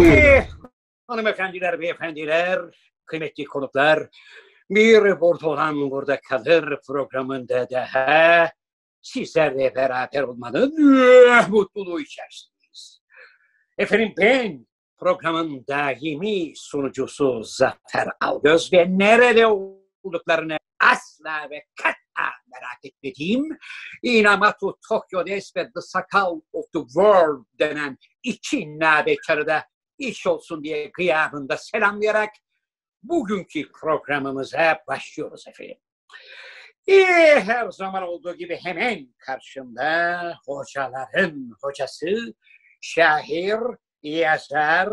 Buyurun. Eh, hanımefendiler, beyefendiler, kıymetli konuklar, bir burada olan burada kalır programında daha sizlerle beraber olmanın eh, mutluluğu içerisindeyiz. Efendim ben programın daimi sunucusu Zafer Algöz ve nerede olduklarını asla ve kat'a merak etmediğim Inamatu Tokyo Des ve The Sakal of the World denen iki nabekarı da iş olsun diye gıyabında selamlayarak bugünkü programımıza başlıyoruz efendim. Ee, her zaman olduğu gibi hemen karşımda hocaların hocası, şair, yazar,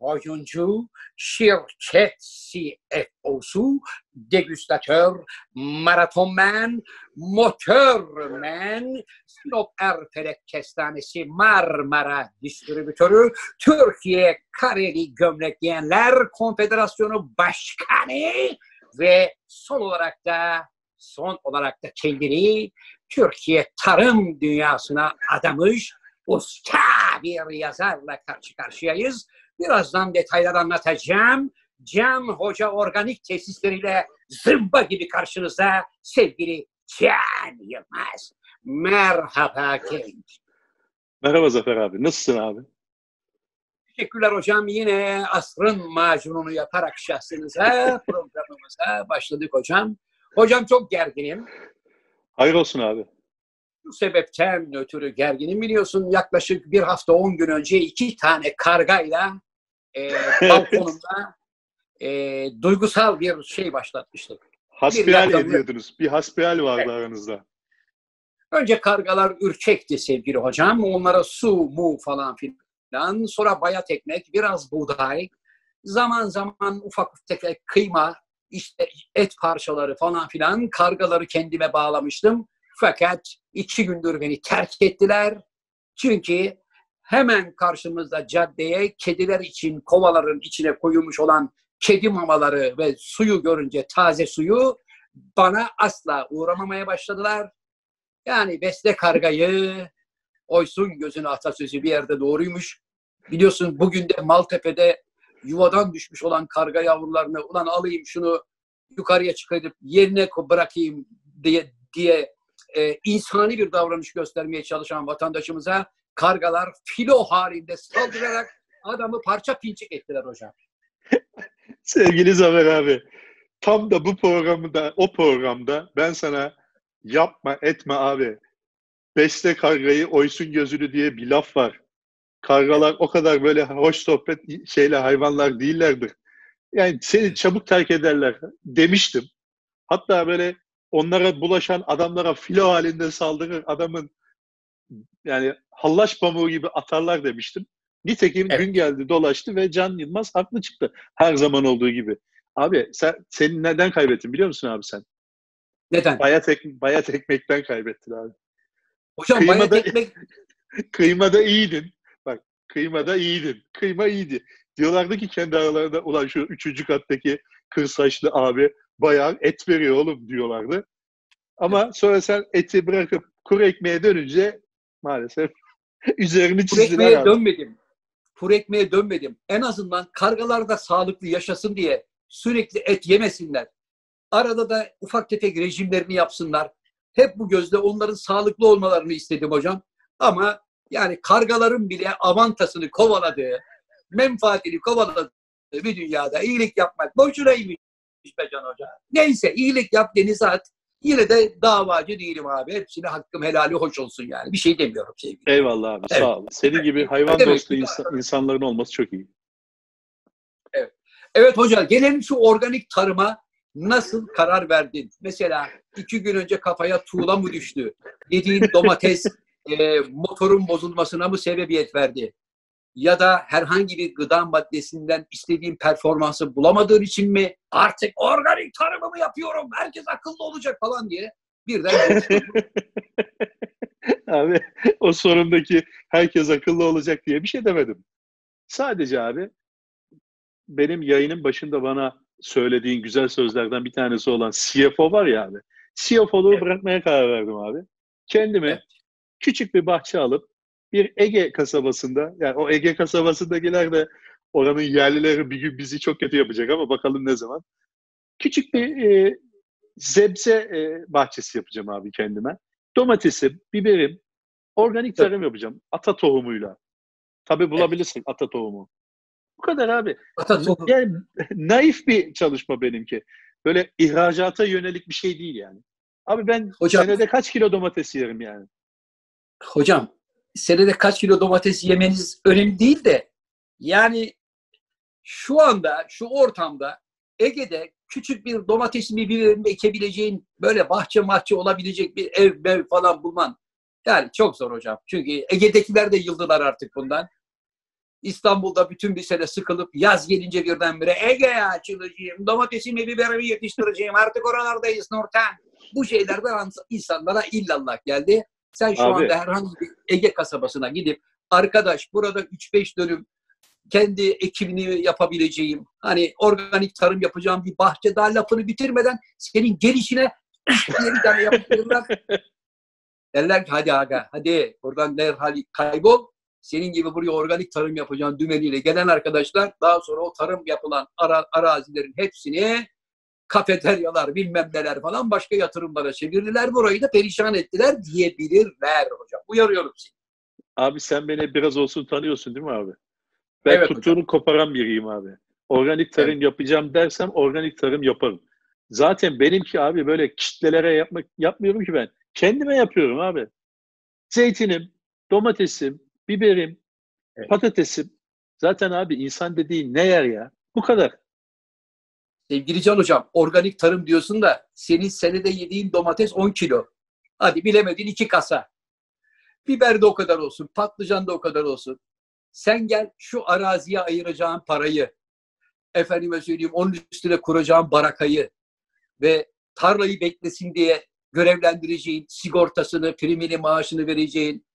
oyuncu, şirket CFO'su, degüstatör, maratonman, motorman, Sinop Erfelek Kestanesi Marmara Distribütörü, Türkiye Kareli Gömlek Giyenler Konfederasyonu Başkanı ve son olarak da son olarak da kendini Türkiye tarım dünyasına adamış usta bir yazarla karşı karşıyayız. Birazdan detaylar anlatacağım. Cam Hoca Organik Tesisleriyle zımba gibi karşınızda sevgili Can Yılmaz. Merhaba genç. Merhaba Zafer abi. Nasılsın abi? Teşekkürler hocam. Yine asrın macununu yaparak şahsınıza programımıza başladık hocam. Hocam çok gerginim. Hayır olsun abi. Bu sebepten ötürü gerginim. Biliyorsun yaklaşık bir hafta on gün önce iki tane kargayla e, balkonumda e, duygusal bir şey başlatmıştık. Hasbihal dakika, ediyordunuz. Bir hasbihal vardı aranızda. Önce kargalar ürkekti sevgili hocam. Onlara su, mu falan filan. Sonra bayat ekmek, biraz buğday. Zaman zaman ufak tefek kıyma, işte et parçaları falan filan. Kargaları kendime bağlamıştım. Fakat iki gündür beni terk ettiler. Çünkü hemen karşımızda caddeye kediler için kovaların içine koyulmuş olan kedi mamaları ve suyu görünce taze suyu bana asla uğramamaya başladılar. Yani besle kargayı, oysun gözüne atasözü bir yerde doğruymuş. Biliyorsun bugün de Maltepe'de yuvadan düşmüş olan karga yavrularını ulan alayım şunu yukarıya çıkarıp yerine bırakayım diye diye e, insani bir davranış göstermeye çalışan vatandaşımıza kargalar filo halinde saldırarak adamı parça pinçik ettiler hocam. Sevgili Zafer abi. Tam da bu programda, o programda ben sana yapma etme abi. Besle kargayı oysun gözünü diye bir laf var. Kargalar o kadar böyle hoş sohbet şeyle hayvanlar değillerdir. Yani seni çabuk terk ederler demiştim. Hatta böyle onlara bulaşan adamlara filo halinde saldırır adamın yani hallaç pamuğu gibi atarlar demiştim. Nitekim Evet. gün geldi dolaştı ve Can Yılmaz haklı çıktı. Her zaman olduğu gibi. Abi sen seni neden kaybettin biliyor musun abi sen? Neden? Bayat, ek, bayat ekmekten kaybettin abi. Hocam bayat kıymada- ekmek Kıymada iyiydin. Bak kıymada iyiydin. Kıyma iyiydi. Diyorlardı ki kendi aralarında ulan şu üçüncü kattaki kır saçlı abi bayağı et veriyor oğlum diyorlardı. Ama sonra sen eti bırakıp kuru ekmeğe dönünce maalesef üzerini çizdiler ekmeğe abi. dönmedim. Kuru ekmeğe dönmedim. En azından kargalar da sağlıklı yaşasın diye sürekli et yemesinler. Arada da ufak tefek rejimlerini yapsınlar. Hep bu gözle onların sağlıklı olmalarını istedim hocam. Ama yani kargaların bile avantasını kovaladığı, menfaatini kovaladığı bir dünyada iyilik yapmak boşunaymış be Can Hoca. Neyse iyilik yap denize at. Yine de davacı değilim abi. Hepsine hakkım helali hoş olsun yani. Bir şey demiyorum sevgili. Eyvallah abi Evet. sağ ol. Senin gibi hayvan Demek dostu insan- insanların olması çok iyi. Evet hoca gelelim şu organik tarıma nasıl karar verdin? Mesela iki gün önce kafaya tuğla mı düştü? Yediğin domates e, motorun bozulmasına mı sebebiyet verdi? Ya da herhangi bir gıda maddesinden istediğin performansı bulamadığın için mi? Artık organik tarımı mı yapıyorum? Herkes akıllı olacak falan diye birden. Abi o sorundaki herkes akıllı olacak diye bir şey demedim. Sadece abi benim yayının başında bana söylediğin güzel sözlerden bir tanesi olan CFO var ya abi. CFO'luğu Evet. bırakmaya karar verdim abi. Kendime Evet. küçük bir bahçe alıp bir Ege kasabasında yani o Ege kasabasındakiler de Oranın yerlileri bir gün bizi çok kötü yapacak ama bakalım ne zaman. Küçük bir e, zebze e, bahçesi yapacağım abi kendime. Domatesim, biberim, organik tarım yapacağım. Ata tohumuyla. Tabii bulabilirsin ata tohumu. Bu kadar abi. Ata tohumu. Yani naif bir çalışma benimki. Böyle ihracata yönelik bir şey değil yani. Abi ben Hocam- senede kaç kilo domates yerim yani? Hocam senede kaç kilo domates yemeniz önemli değil de yani şu anda şu ortamda Ege'de küçük bir domatesin bir ekebileceğin böyle bahçe mahçe olabilecek bir ev mev falan bulman yani çok zor hocam. Çünkü Ege'dekiler de yıldılar artık bundan. İstanbul'da bütün bir sene sıkılıp yaz gelince birdenbire Ege'ye açılacağım, domatesimi biberimi yetiştireceğim, artık oralardayız Nurten. Bu şeylerden insanlara illallah geldi. Sen şu Abi. anda herhangi bir Ege kasabasına gidip arkadaş burada 3-5 dönüm kendi ekibini yapabileceğim, hani organik tarım yapacağım bir bahçe daha lafını bitirmeden senin gelişine bir tane yaptırırlar. Derler ki hadi aga hadi oradan derhal kaybol. Senin gibi buraya organik tarım yapacağın dümeniyle gelen arkadaşlar daha sonra o tarım yapılan ara, arazilerin hepsini kafeteryalar bilmem neler falan başka yatırımlara çevirdiler. Burayı da perişan ettiler diyebilirler hocam. Uyarıyorum seni. Abi sen beni biraz olsun tanıyorsun değil mi abi? Ben Evet tuttuğunu koparan biriyim abi. Organik tarım yapacağım dersem organik tarım yaparım. Zaten benimki abi böyle kitlelere yapmak yapmıyorum ki ben. Kendime yapıyorum abi. Zeytinim, domatesim, biberim, Evet. patatesim. Zaten abi insan dediğin ne yer ya? Bu kadar. Sevgili Can Hocam, organik tarım diyorsun da senin senede yediğin domates 10 kilo. Hadi bilemedin 2 kasa. Biber de o kadar olsun, patlıcan da o kadar olsun. Sen gel şu araziye ayıracağın parayı, efendime söyleyeyim onun üstüne kuracağın barakayı ve tarlayı beklesin diye görevlendireceğin sigortasını, primini, maaşını vereceğin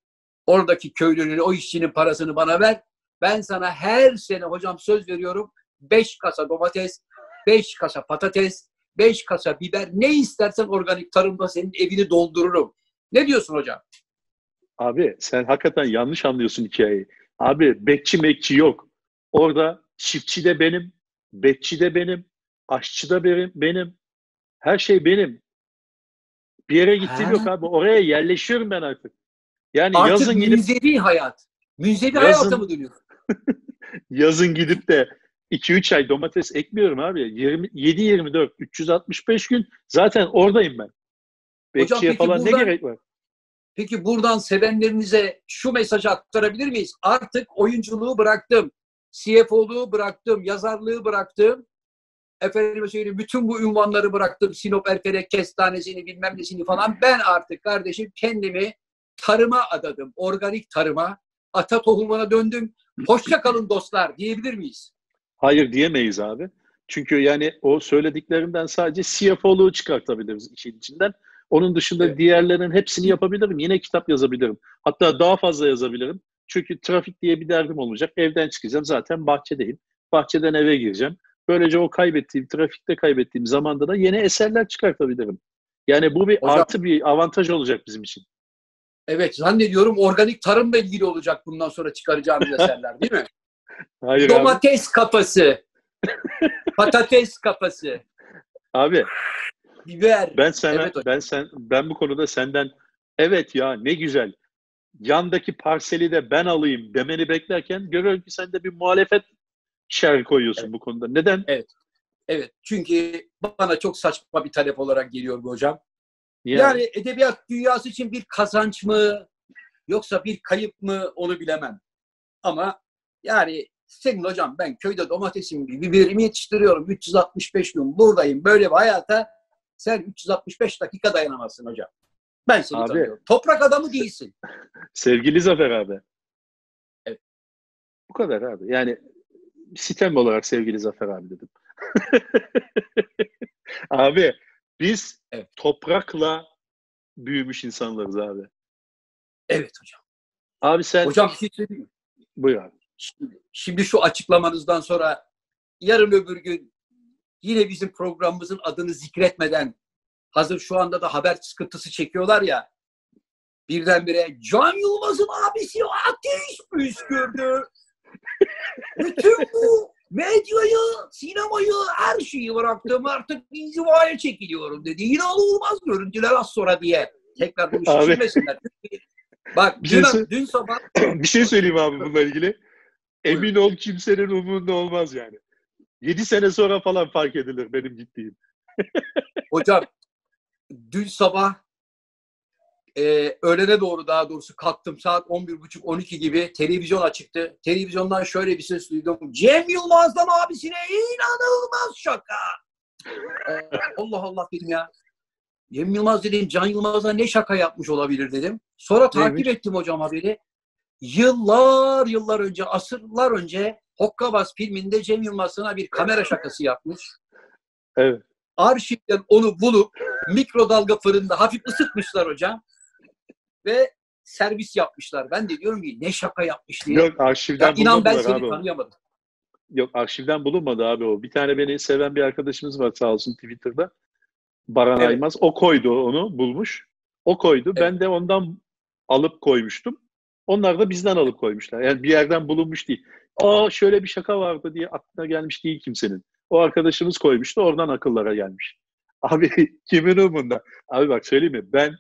oradaki köylünün, o işçinin parasını bana ver. Ben sana her sene hocam söz veriyorum 5 kasa domates, 5 kasa patates, 5 kasa biber ne istersen organik tarımda senin evini doldururum. Ne diyorsun hocam? Abi sen hakikaten yanlış anlıyorsun hikayeyi. Abi bekçi mekçi yok. Orada çiftçi de benim, bekçi de benim, aşçı da benim, benim. Her şey benim. Bir yere gittiğim Ha. yok abi. Oraya yerleşiyorum ben artık. Yani Artık yazın gidip münzevi hayat. Münzevi Yazın- hayata mı dönüyor? yazın gidip de 2-3 ay domates ekmiyorum abi. 20 7-24 365 gün zaten oradayım ben. Bekçiye peki falan ne buradan- gerek var? Peki buradan sevenlerinize şu mesajı aktarabilir miyiz? Artık oyunculuğu bıraktım. CFO'luğu bıraktım. Yazarlığı bıraktım. Efendime söyleyeyim bütün bu ünvanları bıraktım. Sinop Erfelek kestanesini bilmem nesini falan. Ben artık kardeşim kendimi tarıma adadım. Organik tarıma. Ata tohumuna döndüm. Hoşça kalın dostlar diyebilir miyiz? Hayır diyemeyiz abi. Çünkü yani o söylediklerinden sadece CFO'luğu çıkartabiliriz işin içinden. Onun dışında Evet. diğerlerinin hepsini yapabilirim. Yine kitap yazabilirim. Hatta daha fazla yazabilirim. Çünkü trafik diye bir derdim olmayacak. Evden çıkacağım. Zaten bahçedeyim. Bahçeden eve gireceğim. Böylece o kaybettiğim, trafikte kaybettiğim zamanda da yeni eserler çıkartabilirim. Yani bu bir Hocam- artı bir avantaj olacak bizim için. Evet zannediyorum organik tarımla ilgili olacak bundan sonra çıkaracağımız eserler değil mi? Hayır abi. Domates kafası. Patates kafası. Abi Biber. Ben sana Evet ben sen ben bu konuda senden evet ya ne güzel yandaki parseli de ben alayım demeni beklerken görüyorum ki sen de bir muhalefet şer koyuyorsun bu konuda. Neden? Evet çünkü bana çok saçma bir talep olarak geliyor bu hocam. Niye? Yani edebiyat dünyası için bir kazanç mı yoksa bir kayıp mı onu bilemem. Ama yani senin hocam ben köyde domatesimi, biberimi yetiştiriyorum. 365 gün buradayım. Böyle bir hayata sen 365 dakika dayanamazsın hocam. Ben seni Abi. tanıyorum. Toprak adamı değilsin. Sevgili Zafer abi. Evet. Bu kadar abi. Yani sitem olarak sevgili Zafer abi dedim. abi biz Evet. toprakla büyümüş insanlarız abi. Evet hocam. Abi sen Hocam bir şey söyleyeyim mi? buyur abi. Şimdi, şu açıklamanızdan sonra yarın öbür gün yine bizim programımızın adını zikretmeden hazır şu anda da haber sıkıntısı çekiyorlar ya birdenbire Can Yılmaz'ın abisi ateş püskürdü. Bütün bu medyayı, sinemayı, her şeyi bıraktım artık inzivaya çekiliyorum dedi. İnanılmaz görüntüler az sonra diye. Tekrar bunu şişirmesinler. Bak Bir şey dün, sö- dün sabah bir şey söyleyeyim abi bununla ilgili. Emin ol kimsenin umurunda olmaz yani. 7 sene sonra falan fark edilir benim gittiğim. hocam dün sabah e, öğlene doğru daha doğrusu kalktım saat 11.30-12 gibi televizyon açıktı. Televizyondan şöyle bir ses duydum. Cem Yılmaz'dan abisine inanılmaz şaka. Ee, Allah Allah dedim ya. Cem Yılmaz dedim Can Yılmaz'a ne şaka yapmış olabilir dedim. Sonra takip Neymiş? ettim hocam haberi. Yıllar yıllar önce, asırlar önce Hokkabaz filminde Cem Yılmaz sana bir kamera şakası yapmış. Evet. Arşivden onu bulup mikrodalga fırında hafif ısıtmışlar hocam. Ve servis yapmışlar. Ben de diyorum ki ne şaka yapmış diye. Yok arşivden ya inan ben seni abi. tanıyamadım. Yok arşivden bulunmadı abi o. Bir tane beni seven bir arkadaşımız var sağ olsun Twitter'da. Baran Evet. Aymaz. O koydu onu bulmuş. O koydu. Ben de ondan alıp koymuştum. Onlar da bizden alıp koymuşlar. Yani bir yerden bulunmuş değil. Aa şöyle bir şaka vardı diye aklına gelmiş değil kimsenin. O arkadaşımız koymuştu. Oradan akıllara gelmiş. Abi kimin umurunda? Abi bak söyleyeyim mi? Ben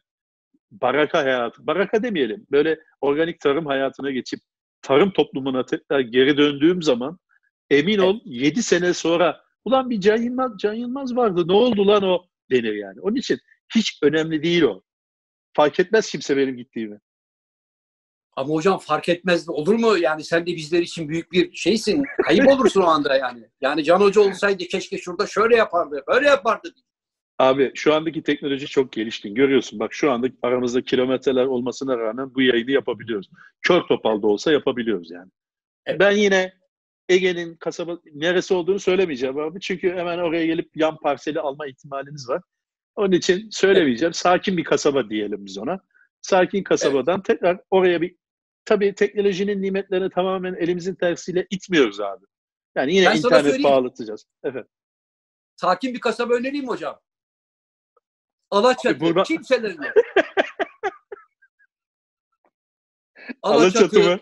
baraka hayatı, baraka demeyelim. Böyle organik tarım hayatına geçip tarım toplumuna tekrar geri döndüğüm zaman emin ol 7 sene sonra ulan bir Can Yılmaz, Can Yılmaz vardı ne oldu lan o denir yani. Onun için hiç önemli değil o. Fark etmez kimse benim gittiğimi. Ama hocam fark etmez olur mu? Yani sen de bizler için büyük bir şeysin. Kayıp olursun o anda yani. Yani Can Hoca olsaydı keşke şurada şöyle yapardı, böyle yapardı. Abi şu andaki teknoloji çok gelişkin. Görüyorsun bak şu anda aramızda kilometreler olmasına rağmen bu yayını yapabiliyoruz. Kör topalda olsa yapabiliyoruz yani. Evet. Ben yine Ege'nin kasaba neresi olduğunu söylemeyeceğim abi. Çünkü hemen oraya gelip yan parseli alma ihtimaliniz var. Onun için söylemeyeceğim. Sakin bir kasaba diyelim biz ona. Sakin kasabadan tekrar oraya bir tabii teknolojinin nimetlerini tamamen elimizin tersiyle itmiyoruz abi. Yani yine Ben internet bağlatacağız. Evet. Sakin bir kasaba önereyim hocam. Alaçatı, Burada- kimselerin yok. Alaçatı mı?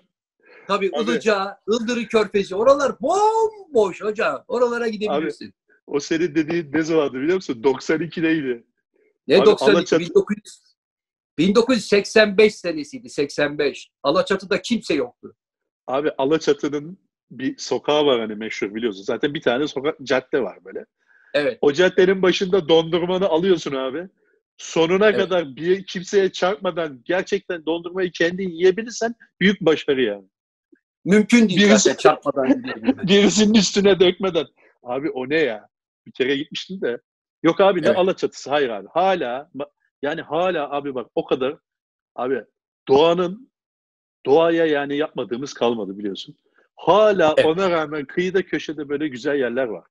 Tabii Abi. Ilıca, Ildırı Körfezi. Oralar bomboş hocam. Oralara gidebilirsin. O senin dediğin ne zamandı biliyor musun? 92'deydi. ne abi 92? Alaçatı- 1900, 1985 senesiydi. 85. Alaçatı'da kimse yoktu. Abi Alaçatı'nın bir sokağı var hani meşhur biliyorsun. Zaten bir tane sokak cadde var böyle. Evet. O caddenin başında dondurmanı alıyorsun abi. Sonuna Evet. kadar bir kimseye çarpmadan gerçekten dondurmayı kendin yiyebilirsen büyük başarı yani. Mümkün değil Birisi- çarpmadan. Birisinin üstüne dökmeden. Abi o ne ya? Bir kere gitmiştim de. Yok abi ne Evet. Alaçatısı? Hayır abi. Hala yani hala abi bak o kadar abi doğanın doğaya yani yapmadığımız kalmadı biliyorsun. Hala Evet. ona rağmen kıyıda köşede böyle güzel yerler var.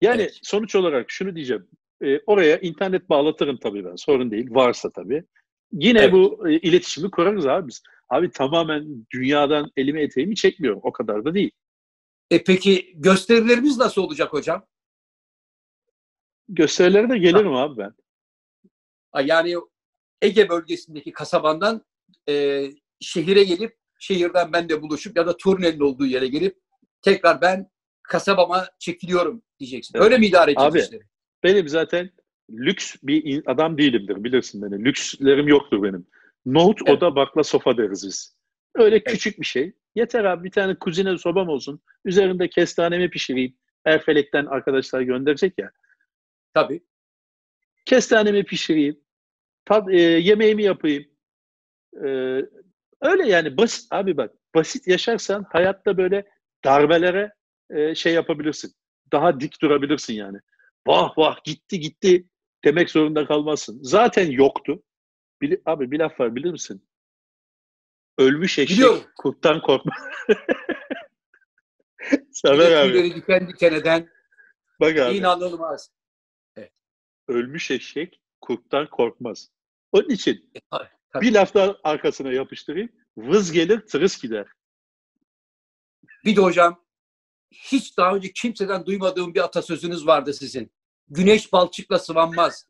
Yani Evet. sonuç olarak şunu diyeceğim. E, oraya internet bağlatırım tabii ben. Sorun değil. Varsa tabii. Yine Evet. bu e, iletişimi kurarız abi biz. Abi tamamen dünyadan elimi eteğimi çekmiyorum. O kadar da değil. E peki gösterilerimiz nasıl olacak hocam? Gösterilere de gelirim abi ben. Yani Ege bölgesindeki kasabandan e, şehire gelip şehirden ben de buluşup ya da turnenin olduğu yere gelip tekrar ben kasabama çekiliyorum diyeceksin. Evet. Öyle mi idare edeceğiz Abi, işleri? Benim zaten lüks bir adam değilimdir bilirsin beni. Lükslerim yoktur benim. Nohut Evet. oda bakla sofa deriz biz. Öyle küçük bir şey. Yeter abi bir tane kuzine sobam olsun. Üzerinde kestanemi pişireyim. Erfelek'ten arkadaşlar gönderecek ya. Tabii. Kestanemi pişireyim. Tat, e, yemeğimi yapayım. E, öyle yani basit abi bak. Basit yaşarsan hayatta böyle darbelere e, şey yapabilirsin. Daha dik durabilirsin yani. Vah vah gitti gitti demek zorunda kalmazsın. Zaten yoktu. Bili- abi bir laf var bilir misin? Ölmüş eşek Biliyorum. kurttan korkma. Sever abi. tüyleri diken diken eden Bak abi. inanılmaz. Ölmüş eşek kurttan korkmaz. Onun için E, bir laf daha arkasına yapıştırayım. Vız gelir tırıs gider. Bir de hocam hiç daha önce kimseden duymadığım bir atasözünüz vardı sizin. Güneş balçıkla sıvanmaz.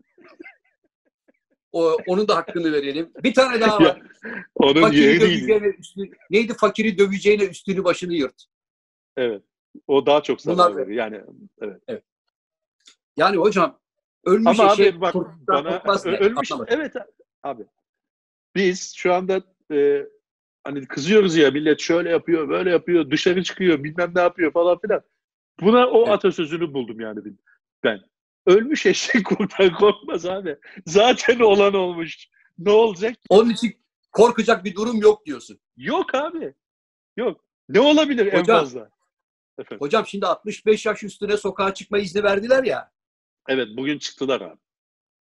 O, onun da hakkını verelim. Bir tane daha var. Onun fakiri yeri değil. üstünü, neydi fakiri döveceğine üstünü başını yırt. Evet. O daha çok zarar Bunlar- verir. Yani evet. Yani hocam ölmüş Ama eşek abi bak bana ölmüş. Anlamadım. Evet abi. Biz şu anda e, hani kızıyoruz ya millet şöyle yapıyor, böyle yapıyor, dışarı çıkıyor, bilmem ne yapıyor falan filan. Buna o Evet. atasözünü buldum yani ben. Ölmüş eşek kurttan korkmaz abi. Zaten olan olmuş. Ne olacak? Onun için korkacak bir durum yok diyorsun. Yok abi. Yok. Ne olabilir en Hocam. fazla? Efendim. Hocam şimdi 65 yaş üstüne sokağa çıkma izni verdiler ya. Evet bugün çıktılar abi.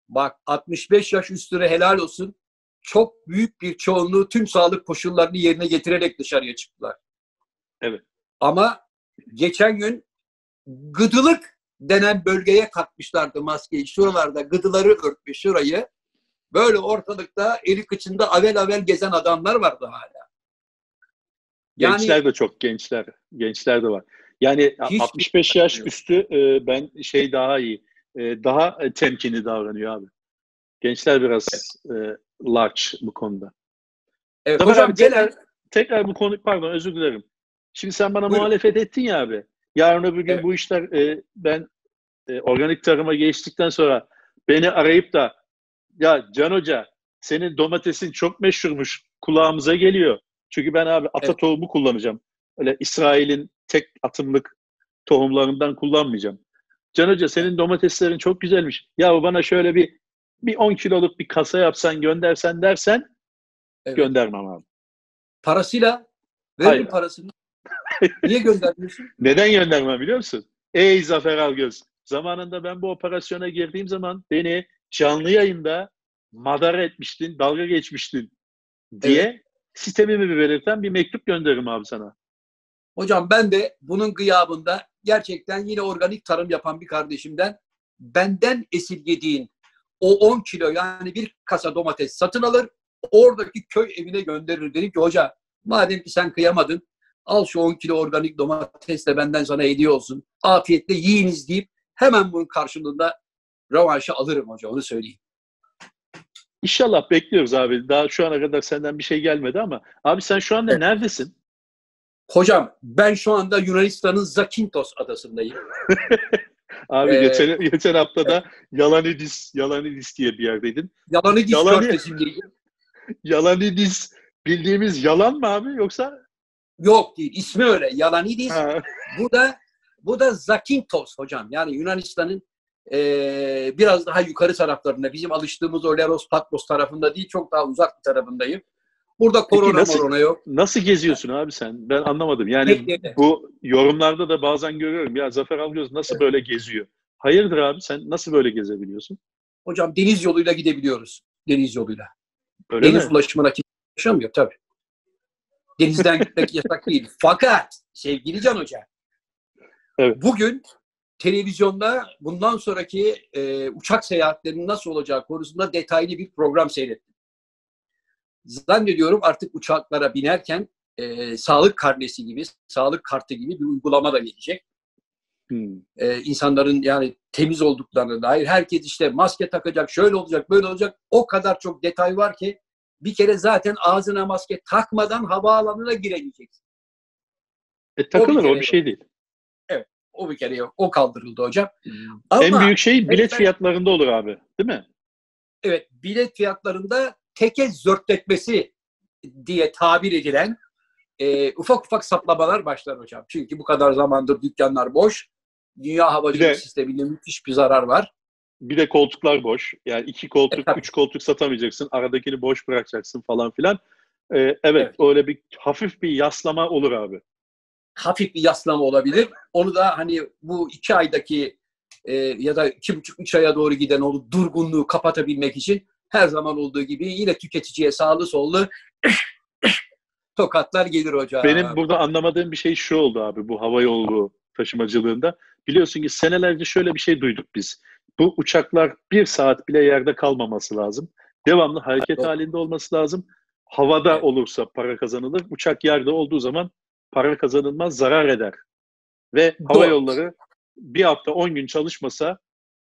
Bak 65 yaş üstüne helal olsun. Çok büyük bir çoğunluğu tüm sağlık koşullarını yerine getirerek dışarıya çıktılar. Evet. Ama geçen gün gıdılık denen bölgeye katmışlardı maskeyi. Şuralarda gıdıları örtmüş şurayı. Böyle ortalıkta eli kıçında avel avel gezen adamlar vardı hala. Yani Gençler de çok gençler. Gençler de var. Yani Hiç- 65 yaş üstü e, ben şey daha iyi. E, daha e, temkinli davranıyor abi. Gençler biraz e, large bu konuda. evet, Zafer hocam abi tekrar, gelen tekrar bu konu pardon özür dilerim. Şimdi sen bana Buyurun. muhalefet ettin ya abi. Yarın öbür gün Evet. bu işler e, ben e, organik tarıma geçtikten sonra beni arayıp da ya Can Hoca senin domatesin çok meşhurmuş kulağımıza geliyor. Çünkü ben abi ata Evet. tohumu kullanacağım. Öyle İsrail'in tek atımlık tohumlarından kullanmayacağım. Can Hoca senin domateslerin çok güzelmiş. Ya bana şöyle bir bir 10 kiloluk bir kasa yapsan göndersen dersen Evet. göndermem abi. parasıyla verin Hayır. parasını. Niye göndermiyorsun? Neden göndermem biliyor musun? Ey Zafer Algöz. Zamanında ben bu operasyona girdiğim zaman beni canlı yayında madara etmiştin, dalga geçmiştin diye sistemimi belirten bir mektup gönderirim abi sana. Hocam ben de bunun gıyabında gerçekten yine organik tarım yapan bir kardeşimden benden esirgediğin o 10 kilo yani bir kasa domates satın alır oradaki köy evine gönderir. Dedim ki hoca madem ki sen kıyamadın al şu 10 kilo organik domates de benden sana hediye olsun. Afiyetle yiyiniz deyip hemen bunun karşılığında rövanşı alırım hoca onu söyleyeyim. İnşallah bekliyoruz abi. Daha şu ana kadar senden bir şey gelmedi ama abi sen şu anda neredesin? Hocam ben şu anda Yunanistan'ın Zakynthos adasındayım. Abi Ee, geçen, geçen hafta da Yalanidis, Yalanidis diye bir yerdeydin. Yalanı Yalanı- Körfezi'ndeyim. Yalanidis bildiğimiz yalan mı abi yoksa? Yok değil. ismi öyle. Yalanidis. Ha, Bu da bu da Zakynthos hocam. Yani Yunanistan'ın eee, biraz daha yukarı taraflarında. Bizim alıştığımız o Leros Patmos tarafında değil. Çok daha uzak bir tarafındayım. Burada korona nasıl- morona yok. nasıl geziyorsun abi sen? Ben anlamadım. Yani bu yorumlarda da bazen görüyorum. Ya Zafer Algöz nasıl böyle geziyor? Hayırdır abi sen nasıl böyle gezebiliyorsun? Hocam deniz yoluyla gidebiliyoruz. Deniz yoluyla. Öyle deniz mi? ulaşımına kimse ulaşamıyor tabii. Denizden gitmek yasak değil. Fakat sevgili Can Hoca, Evet. bugün televizyonda bundan sonraki e, uçak seyahatlerinin nasıl olacağı konusunda detaylı bir program seyrettim. Zannediyorum artık uçaklara binerken e, sağlık karnesi gibi, sağlık kartı gibi bir uygulama da gelecek. Hmm. E, insanların yani temiz olduklarına dair herkes işte maske takacak, şöyle olacak, böyle olacak. O kadar çok detay var ki bir kere zaten ağzına maske takmadan havaalanına giremeyeceksin. E, takılır o kere bir şey değil. O bir kere yok. O kaldırıldı hocam. Ama en büyük şey bilet ben- fiyatlarında olur abi. Değil mi? evet bilet fiyatlarında teke zörtletmesi diye tabir edilen e, ufak ufak saplamalar başlar hocam. Çünkü bu kadar zamandır dükkanlar boş. Dünya havacılık sisteminde müthiş bir zarar var. Bir de koltuklar boş. Yani iki koltuk, E, üç koltuk satamayacaksın. Aradakini boş bırakacaksın falan filan. Ee, evet, Evet. öyle bir hafif bir yaslama olur abi. Hafif bir yaslama olabilir. Onu da hani bu iki aydaki e, ya da iki buçuk üç aya doğru giden o durgunluğu kapatabilmek için her zaman olduğu gibi yine tüketiciye sağlı sollu tokatlar gelir hocam. Benim burada anlamadığım bir şey şu oldu abi bu hava yolu taşımacılığında. Biliyorsun ki senelerce şöyle bir şey duyduk biz. Bu uçaklar bir saat bile yerde kalmaması lazım. Devamlı hareket Doğru. halinde olması lazım. Havada Evet. olursa para kazanılır. Uçak yerde olduğu zaman para kazanılmaz, zarar eder. Ve hava Doğru. yolları bir hafta 10 gün çalışmasa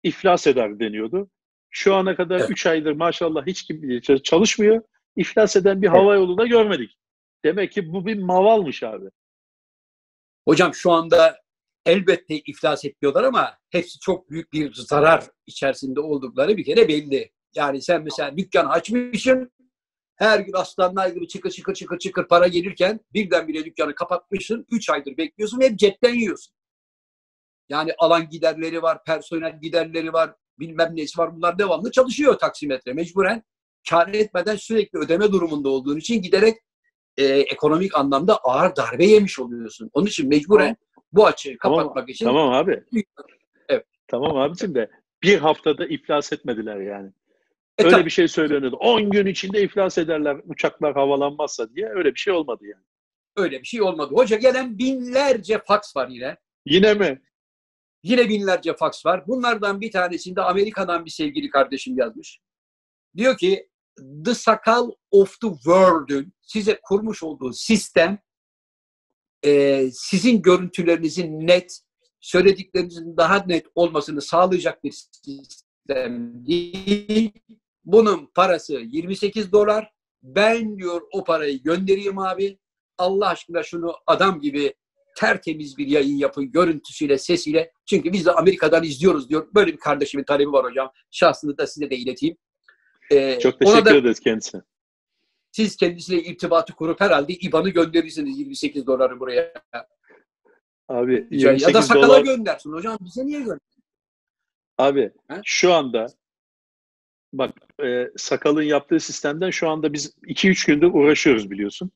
iflas eder deniyordu. Şu ana kadar Evet. 3 aydır maşallah hiç kim çalışmıyor. iflas eden bir hava yolu da görmedik. Demek ki bu bir mavalmış abi. Hocam şu anda elbette iflas etmiyorlar ama hepsi çok büyük bir zarar içerisinde oldukları bir kere belli. Yani sen mesela dükkan açmışsın, her gün aslanlar gibi çıkır çıkır çıkır çıkır para gelirken birdenbire dükkanı kapatmışsın, 3 aydır bekliyorsun ve hep cepten yiyorsun. Yani alan giderleri var, personel giderleri var, bilmem nesi var. Bunlar devamlı çalışıyor taksimetre. Mecburen kar etmeden sürekli ödeme durumunda olduğun için giderek e, ekonomik anlamda ağır darbe yemiş oluyorsun. Onun için mecburen bu açığı kapatmak tamam, için Tamam abi. Evet. Tamam abicim de bir haftada iflas etmediler yani. E, öyle tabii. bir şey söyleniyordu. 10 gün içinde iflas ederler uçaklar havalanmazsa diye. Öyle bir şey olmadı yani. öyle bir şey olmadı. Hoca gelen binlerce faks var yine. Yine mi? Yine binlerce faks var. Bunlardan bir tanesinde Amerika'dan bir sevgili kardeşim yazmış. Diyor ki The Sakal of the World'ün size kurmuş olduğu sistem e, sizin görüntülerinizin net, söylediklerinizin daha net olmasını sağlayacak bir sistem değil. Bunun parası 28 dolar. Ben diyor o parayı göndereyim abi. Allah aşkına şunu adam gibi tertemiz bir yayın yapın görüntüsüyle, sesiyle. Çünkü biz de Amerika'dan izliyoruz diyor. Böyle bir kardeşimin talebi var hocam. Şahsını da size de ileteyim. Ee, Çok teşekkür da ederiz kendisine. siz kendisiyle irtibatı kurup herhalde IBAN'ı gönderirsiniz 28 doları buraya. Abi Ya da 28 sakala dolar. göndersin hocam. Bize niye gönder? Abi He? şu anda bak e, sakalın yaptığı sistemden şu anda biz 2-3 gündür uğraşıyoruz biliyorsun.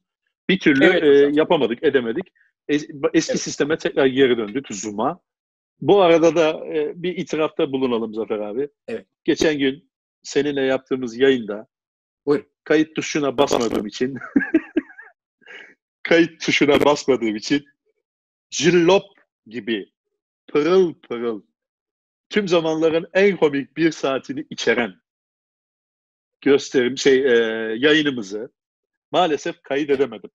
Bir türlü Evet e, yapamadık, edemedik. Es- eski Evet. sisteme tekrar geri döndük Zoom'a. Bu arada da e, bir itirafta bulunalım Zafer abi. Evet. Geçen gün seninle yaptığımız yayında Buyurun. kayıt tuşuna basmadığım için kayıt tuşuna basmadığım için cillop gibi pırıl pırıl tüm zamanların en komik bir saatini içeren gösterim şey e, yayınımızı maalesef kaydedemedim.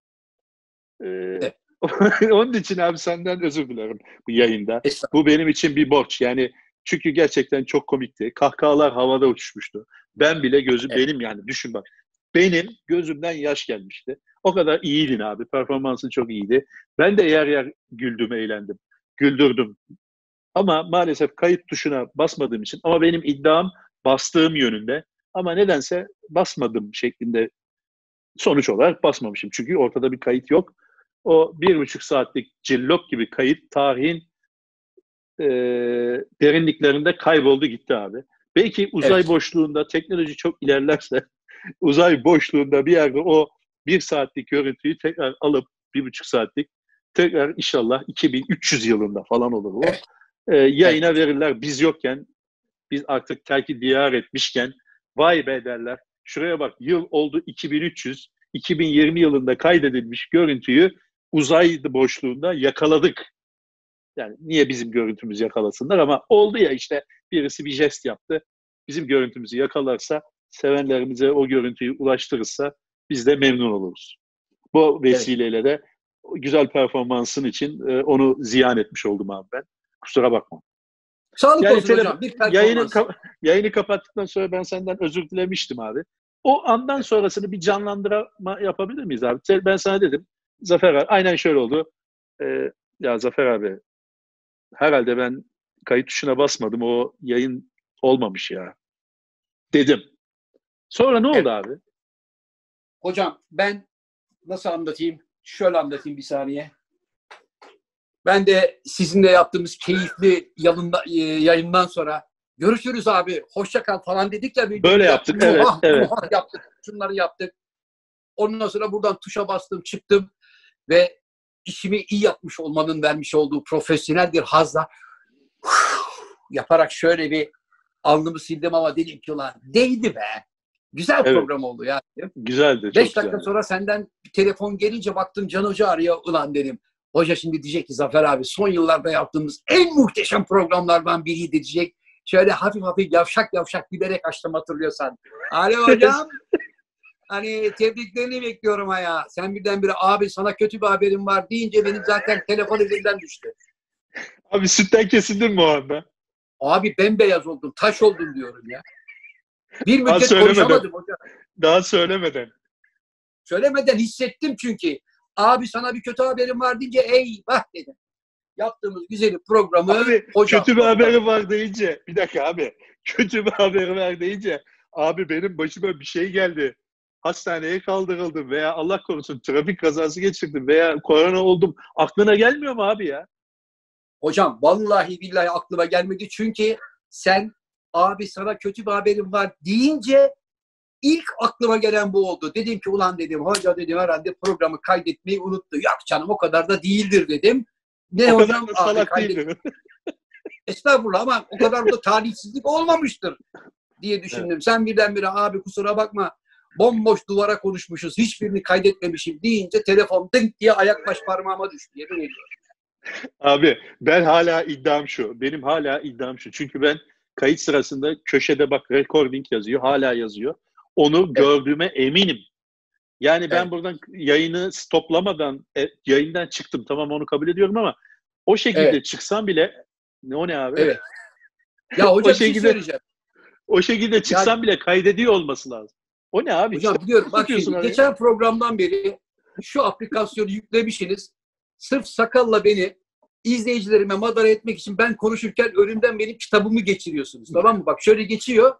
E, onun için abi senden özür dilerim bu yayında. Bu benim için bir borç. Yani çünkü gerçekten çok komikti. Kahkahalar havada uçuşmuştu. Ben bile gözüm Evet. benim yani düşün bak. Benim gözümden yaş gelmişti. O kadar iyiydin abi. Performansın çok iyiydi. Ben de yer yer güldüm, eğlendim. Güldürdüm. Ama maalesef kayıt tuşuna basmadığım için ama benim iddiam bastığım yönünde ama nedense basmadım şeklinde sonuç olarak basmamışım. Çünkü ortada bir kayıt yok. O bir buçuk saatlik cillop gibi kayıt tarihin e, derinliklerinde kayboldu gitti abi. Belki uzay Evet. boşluğunda teknoloji çok ilerlerse uzay boşluğunda bir yerde o bir saatlik görüntüyü tekrar alıp bir buçuk saatlik tekrar inşallah 2300 yılında falan olur bu. Evet. E, yayına verirler biz yokken biz artık terki diyar etmişken vay be derler. Şuraya bak yıl oldu 2300 2020 yılında kaydedilmiş görüntüyü uzay boşluğunda yakaladık. Yani niye bizim görüntümüzü yakalasınlar ama oldu ya işte birisi bir jest yaptı. Bizim görüntümüzü yakalarsa, sevenlerimize o görüntüyü ulaştırırsa biz de memnun oluruz. Bu vesileyle de güzel performansın için e, onu ziyan etmiş oldum abi ben. Kusura bakma. Sağlık Yani olsun tele- hocam. Bir performans. Yayını, ka- yayını kapattıktan sonra ben senden özür dilemiştim abi. O andan sonrasını bir canlandırma yapabilir miyiz abi? Ben sana dedim. Zafer abi, aynen şöyle oldu. Ee, ya Zafer abi herhalde ben kayıt tuşuna basmadım. O yayın olmamış ya. Dedim. Sonra ne oldu Evet. abi? Hocam ben nasıl anlatayım? Şöyle anlatayım bir saniye. Ben de sizinle yaptığımız keyifli yalında, e, yayından sonra görüşürüz abi, hoşça kal falan dedik ya. bir- Böyle yaptık, evet, Muah, evet. yaptık, şunları yaptık. Ondan sonra buradan tuşa bastım, çıktım ve işimi iyi yapmış olmanın vermiş olduğu profesyonel bir hazla yaparak şöyle bir alnımı sildim ama dedim ki ulan değdi be. Güzel Evet. program oldu ya. Güzeldi. Çok Beş dakika güzeldi. sonra senden bir telefon gelince baktım Can Hoca arıyor. Ulan dedim. Hoca şimdi diyecek ki Zafer abi son yıllarda yaptığımız en muhteşem programlardan biriydi diyecek. Şöyle hafif hafif yavşak yavşak gülerek açtım hatırlıyorsan. Alo hocam. hani tebriklerini bekliyorum ha ya. Sen birdenbire abi sana kötü bir haberim var deyince benim zaten telefon elimden düştü. Abi sütten kesildin mi o anda? Abi bembeyaz oldum, taş oldum diyorum ya. Bir müddet söylemeden. konuşamadım hocam. Daha söylemeden. Söylemeden hissettim çünkü. Abi sana bir kötü haberim var deyince eyvah dedim. Yaptığımız güzel programı Abi hocam. kötü bir haberim var deyince bir dakika abi kötü bir haberim var deyince abi benim başıma bir şey geldi. Hastaneye kaldırıldım veya Allah korusun trafik kazası geçirdim veya korona oldum. Aklına gelmiyor mu abi ya? Hocam vallahi billahi aklıma gelmedi çünkü sen abi sana kötü bir haberim var deyince ilk aklıma gelen bu oldu. Dedim ki ulan dedim hoca dedim herhalde programı kaydetmeyi unuttu. Yok canım o kadar da değildir dedim. Ne o hocam kadar da abi salak kaydet-. Estağfurullah ama o kadar da talihsizlik olmamıştır diye düşündüm. Sen birdenbire abi kusura bakma bomboş duvara konuşmuşuz. Hiçbirini kaydetmemişim deyince telefon dınk diye ayak baş parmağıma düştü. Yemin ediyorum. Abi ben hala iddiam şu. Benim hala iddiam şu. Çünkü ben kayıt sırasında köşede bak recording yazıyor. Hala yazıyor. Onu gördüğüme eminim. Yani ben Evet. buradan yayını stoplamadan e, yayından çıktım. Tamam onu kabul ediyorum ama o şekilde Evet. çıksam bile ne o ne abi? Evet. Ya hocam bir şey şekilde- söyleyeceğim. O şekilde çıksam bile kaydediyor olması lazım. O ne abi? Hocam İşte biliyorum bak şimdi geçen programdan beri şu aplikasyonu yüklemişsiniz. Sırf sakalla beni izleyicilerime madara etmek için ben konuşurken önümden benim kitabımı geçiriyorsunuz. Tamam mı? Bak şöyle geçiyor.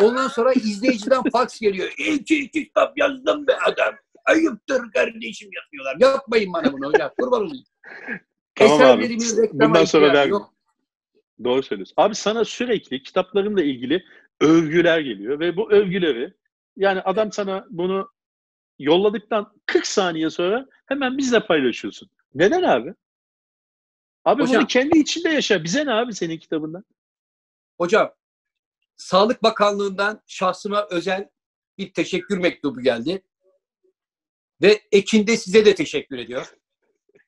Ondan sonra izleyiciden fax geliyor. İki iki kitap yazdım be adam. Ayıptır kardeşim yazıyorlar. Yapmayın bana bunu hocam. Kurban olayım. Tamam abi. Bundan sonra yok. Doğru söylüyorsun. Abi sana sürekli kitaplarımla ilgili övgüler geliyor ve bu övgüleri yani adam sana bunu yolladıktan 40 saniye sonra hemen bizle paylaşıyorsun. Neden abi? Abi Hocam- bunu kendi içinde yaşa. Bize ne abi senin kitabından? Hocam, Sağlık Bakanlığı'ndan şahsıma özel bir teşekkür mektubu geldi. Ve Ekin de size de teşekkür ediyor.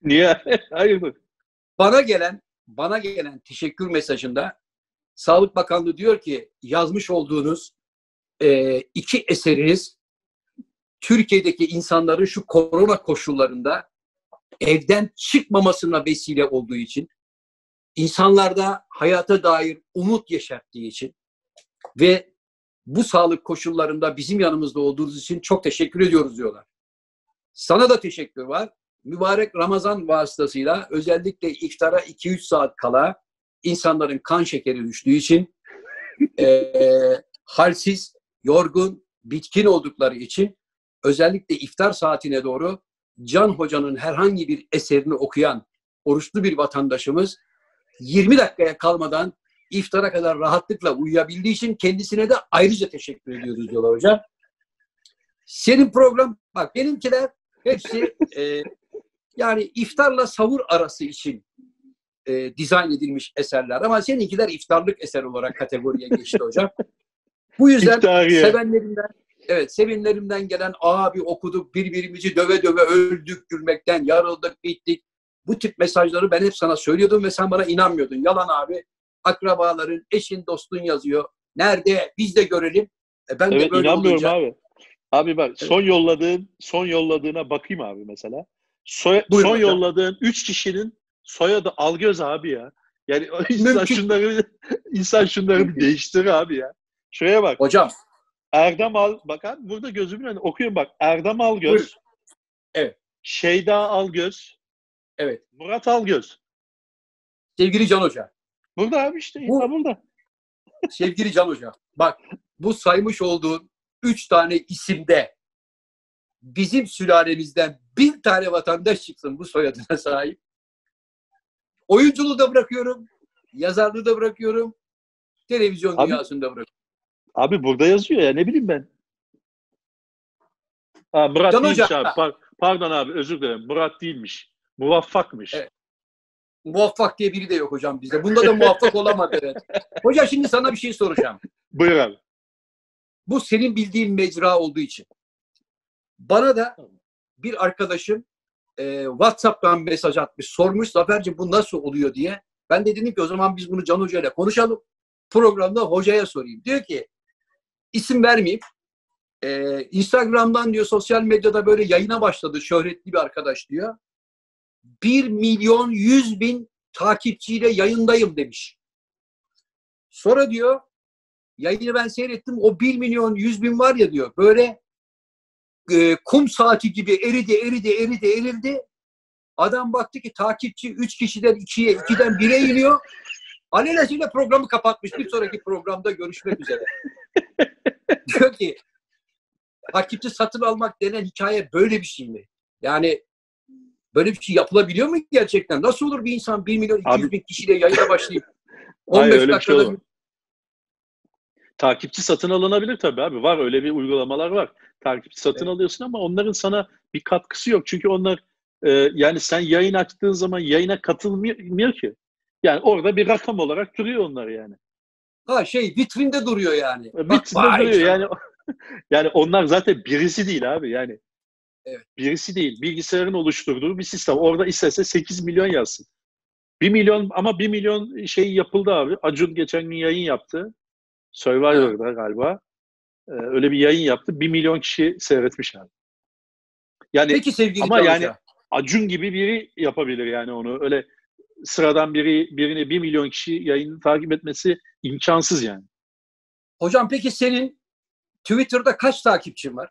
Niye? Hayırdır? Bana gelen bana gelen teşekkür mesajında Sağlık Bakanlığı diyor ki yazmış olduğunuz e, iki eseriniz Türkiye'deki insanların şu korona koşullarında evden çıkmamasına vesile olduğu için insanlarda hayata dair umut yaşattığı için ve bu sağlık koşullarında bizim yanımızda olduğunuz için çok teşekkür ediyoruz diyorlar. Sana da teşekkür var. Mübarek Ramazan vasıtasıyla özellikle iftara 2-3 saat kala insanların kan şekeri düştüğü için eee, halsiz, yorgun, bitkin oldukları için özellikle iftar saatine doğru Can Hoca'nın herhangi bir eserini okuyan oruçlu bir vatandaşımız 20 dakikaya kalmadan iftara kadar rahatlıkla uyuyabildiği için kendisine de ayrıca teşekkür ediyoruz diyorlar hocam. Senin program, bak benimkiler hepsi e, yani iftarla savur arası için e, dizayn edilmiş eserler. Ama seninkiler iftarlık eser olarak kategoriye geçti hocam. Bu yüzden İftariye. sevenlerimden evet sevenlerimden gelen abi okuduk birbirimizi döve döve öldük gülmekten yarıldık bittik. Bu tip mesajları ben hep sana söylüyordum ve sen bana inanmıyordun. Yalan abi. Akrabaların, eşin, dostun yazıyor. Nerede? Biz de görelim. E ben de Evet böyle inanmıyorum olunca abi. Abi bak son yolladığın son yolladığına bakayım abi mesela. Soy, Buyurun son hocam. yolladığın 3 kişinin soyadı Algöz abi ya. Yani insan şunları insan şunları bir değiştir abi ya. Şuraya bak. hocam Erdem Al bak abi burada gözümün önünde okuyun bak. Erdem Algöz. Buyurun. Evet. Şeyda Algöz. evet Murat Algöz. sevgili Can Hoca Burada abi işte. Bu... burada. sevgili Can Hoca bak bu saymış olduğun üç tane isimde bizim sülalemizden bir tane vatandaş çıksın bu soyadına sahip. Oyunculuğu da bırakıyorum, yazarlığı da bırakıyorum, televizyon Abi- dünyasını da bırakıyorum. Abi burada yazıyor ya ne bileyim ben. Ha, Murat Can değilmiş Hoca- abi. Par- pardon abi özür dilerim. Murat değilmiş. Muvaffakmış. Evet. Muvaffak diye biri de yok hocam bizde. Bunda da muvaffak olamadı. Evet. Hoca şimdi sana bir şey soracağım. Buyur abi. Bu senin bildiğin mecra olduğu için. Bana da bir arkadaşım e, WhatsApp'tan mesaj atmış, sormuş Zafer'cim bu nasıl oluyor diye. Ben de dedim ki o zaman biz bunu Can Hoca ile konuşalım. Programda hocaya sorayım. Diyor ki isim vermeyeyim. E, Instagram'dan diyor sosyal medyada böyle yayına başladı şöhretli bir arkadaş diyor. 1 milyon 100 bin takipçiyle yayındayım demiş. Sonra diyor yayını ben seyrettim o 1 milyon 100 bin var ya diyor böyle e, kum saati gibi eridi, eridi, eridi, erildi. Adam baktı ki takipçi üç kişiden ikiye, ikiden bire iniyor. Alelacele programı kapatmış. Bir sonraki programda görüşmek üzere. Diyor ki takipçi satın almak denen hikaye böyle bir şey mi? Yani böyle bir şey yapılabiliyor mu gerçekten? Nasıl olur bir insan 1 milyon 200 Abi- bin kişiyle yayına başlayıp Hayır 15 öyle bir şey dakikada olur. Takipçi satın alınabilir tabii abi. Var öyle bir uygulamalar var. Takipçi satın Evet. alıyorsun ama onların sana bir katkısı yok. Çünkü onlar e, yani sen yayın açtığın zaman yayına katılmıyor ki. Yani orada bir rakam olarak duruyor onlar yani. Ha şey vitrinde duruyor yani. Bak, Vitrinde vay duruyor yani. yani onlar zaten birisi değil abi yani. Evet. Birisi değil. Bilgisayarın oluşturduğu bir sistem. Orada istese 8 milyon yazsın. 1 milyon ama 1 milyon şey yapıldı abi. Acun geçen gün yayın yaptı. Survivor'da galiba. Ee, öyle bir yayın yaptı. 1 milyon kişi seyretmiş abi. Yani Peki sevgili Ama yani- Acun gibi biri yapabilir yani onu. Öyle sıradan biri birini 1 milyon kişi yayını takip etmesi imkansız yani. hocam peki senin Twitter'da kaç takipçin var?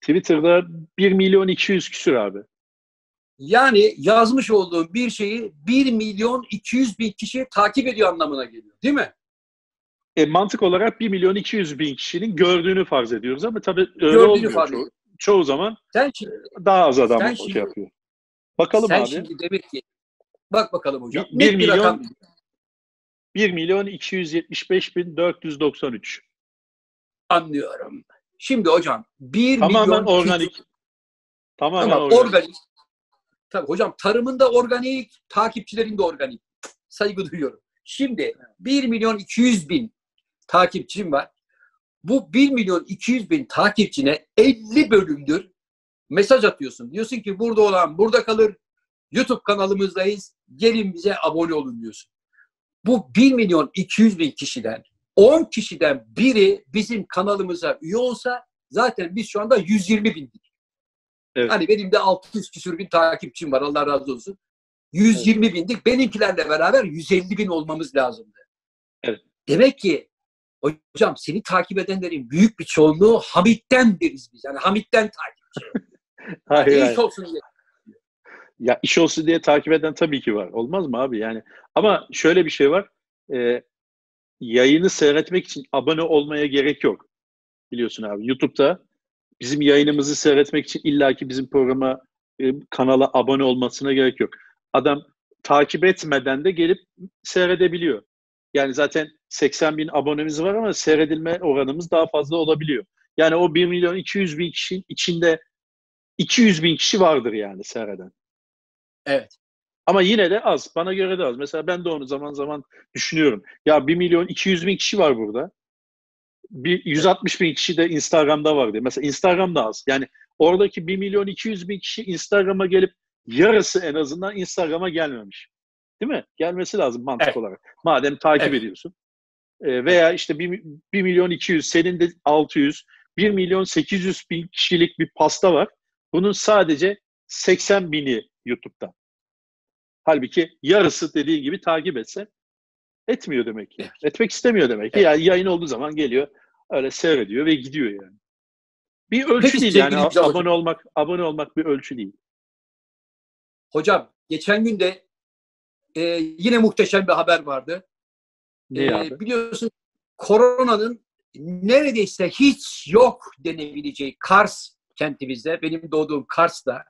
Twitter'da 1 milyon 200 küsür abi. Yani yazmış olduğun bir şeyi 1 milyon 200 bin kişi takip ediyor anlamına geliyor. Değil mi? E, mantık olarak 1 milyon 200 bin kişinin gördüğünü farz ediyoruz ama tabii öyle Gördüğünü olmuyor farz çoğu, çoğu zaman Sen şimdi, daha az adam Sen şey şimdi- yapıyor. Bakalım sen abi. şimdi demek ki bak bakalım hocam. Bir- Net bir bir milyon- rakam 1 milyon 275 bin 493. anlıyorum. Şimdi hocam 1 Tamamen milyon organik. Tamamen Tamam, organik. organik. Tabii hocam tarımında organik, takipçilerin de organik. Saygı duyuyorum. Şimdi 1 milyon 200 bin takipçim var. Bu 1 milyon 200 bin takipçine 50 bölümdür mesaj atıyorsun. Diyorsun ki burada olan burada kalır. YouTube kanalımızdayız. Gelin bize abone olun diyorsun. Bu 1 milyon 200 bin kişiden 10 kişiden biri bizim kanalımıza üye olsa zaten biz şu anda 120 bindik. Evet. Hani benim de 600 küsür bin takipçim var Allah razı olsun. 120 bindik. Benimkilerle beraber 150 bin olmamız lazımdı. Evet. Demek ki hocam seni takip edenlerin büyük bir çoğunluğu Hamit'ten biriz biz. Yani Hamit'ten takipçi. Hayır, iş olsun diye. Ya iş olsun diye takip eden tabii ki var. Olmaz mı abi? Yani ama şöyle bir şey var. Ee, yayını seyretmek için abone olmaya gerek yok. Biliyorsun abi. YouTube'da bizim yayınımızı seyretmek için illaki bizim programa e, kanala abone olmasına gerek yok. Adam takip etmeden de gelip seyredebiliyor. Yani zaten 80 bin abonemiz var ama seyredilme oranımız daha fazla olabiliyor. Yani o 1 milyon 200 bin kişinin içinde 200 bin kişi vardır yani seyreden. Evet. Ama yine de az. Bana göre de az. Mesela ben de onu zaman zaman düşünüyorum. Ya 1 milyon 200 bin kişi var burada. Bir 160 bin kişi de Instagram'da var diye. Mesela Instagram'da az. Yani oradaki 1 milyon 200 bin kişi Instagram'a gelip yarısı en azından Instagram'a gelmemiş. Değil mi? Gelmesi lazım mantık Evet. olarak. Madem takip Evet. ediyorsun. Ee, veya işte 1, 1 milyon 200, senin de 600, 1 milyon 800 bin kişilik bir pasta var. Bunun sadece 80 bini YouTube'da. Halbuki yarısı dediğin gibi takip etse etmiyor demek ki. Etmek istemiyor demek ki. Evet. Yani yayın olduğu zaman geliyor öyle seyrediyor ve gidiyor yani. Bir ölçü Peki değil yani abone olmak abone olmak bir ölçü değil. Hocam geçen gün de e, yine muhteşem bir haber vardı. Ne E, abi? biliyorsun koronanın neredeyse hiç yok denebileceği Kars kentimizde, benim doğduğum Kars'ta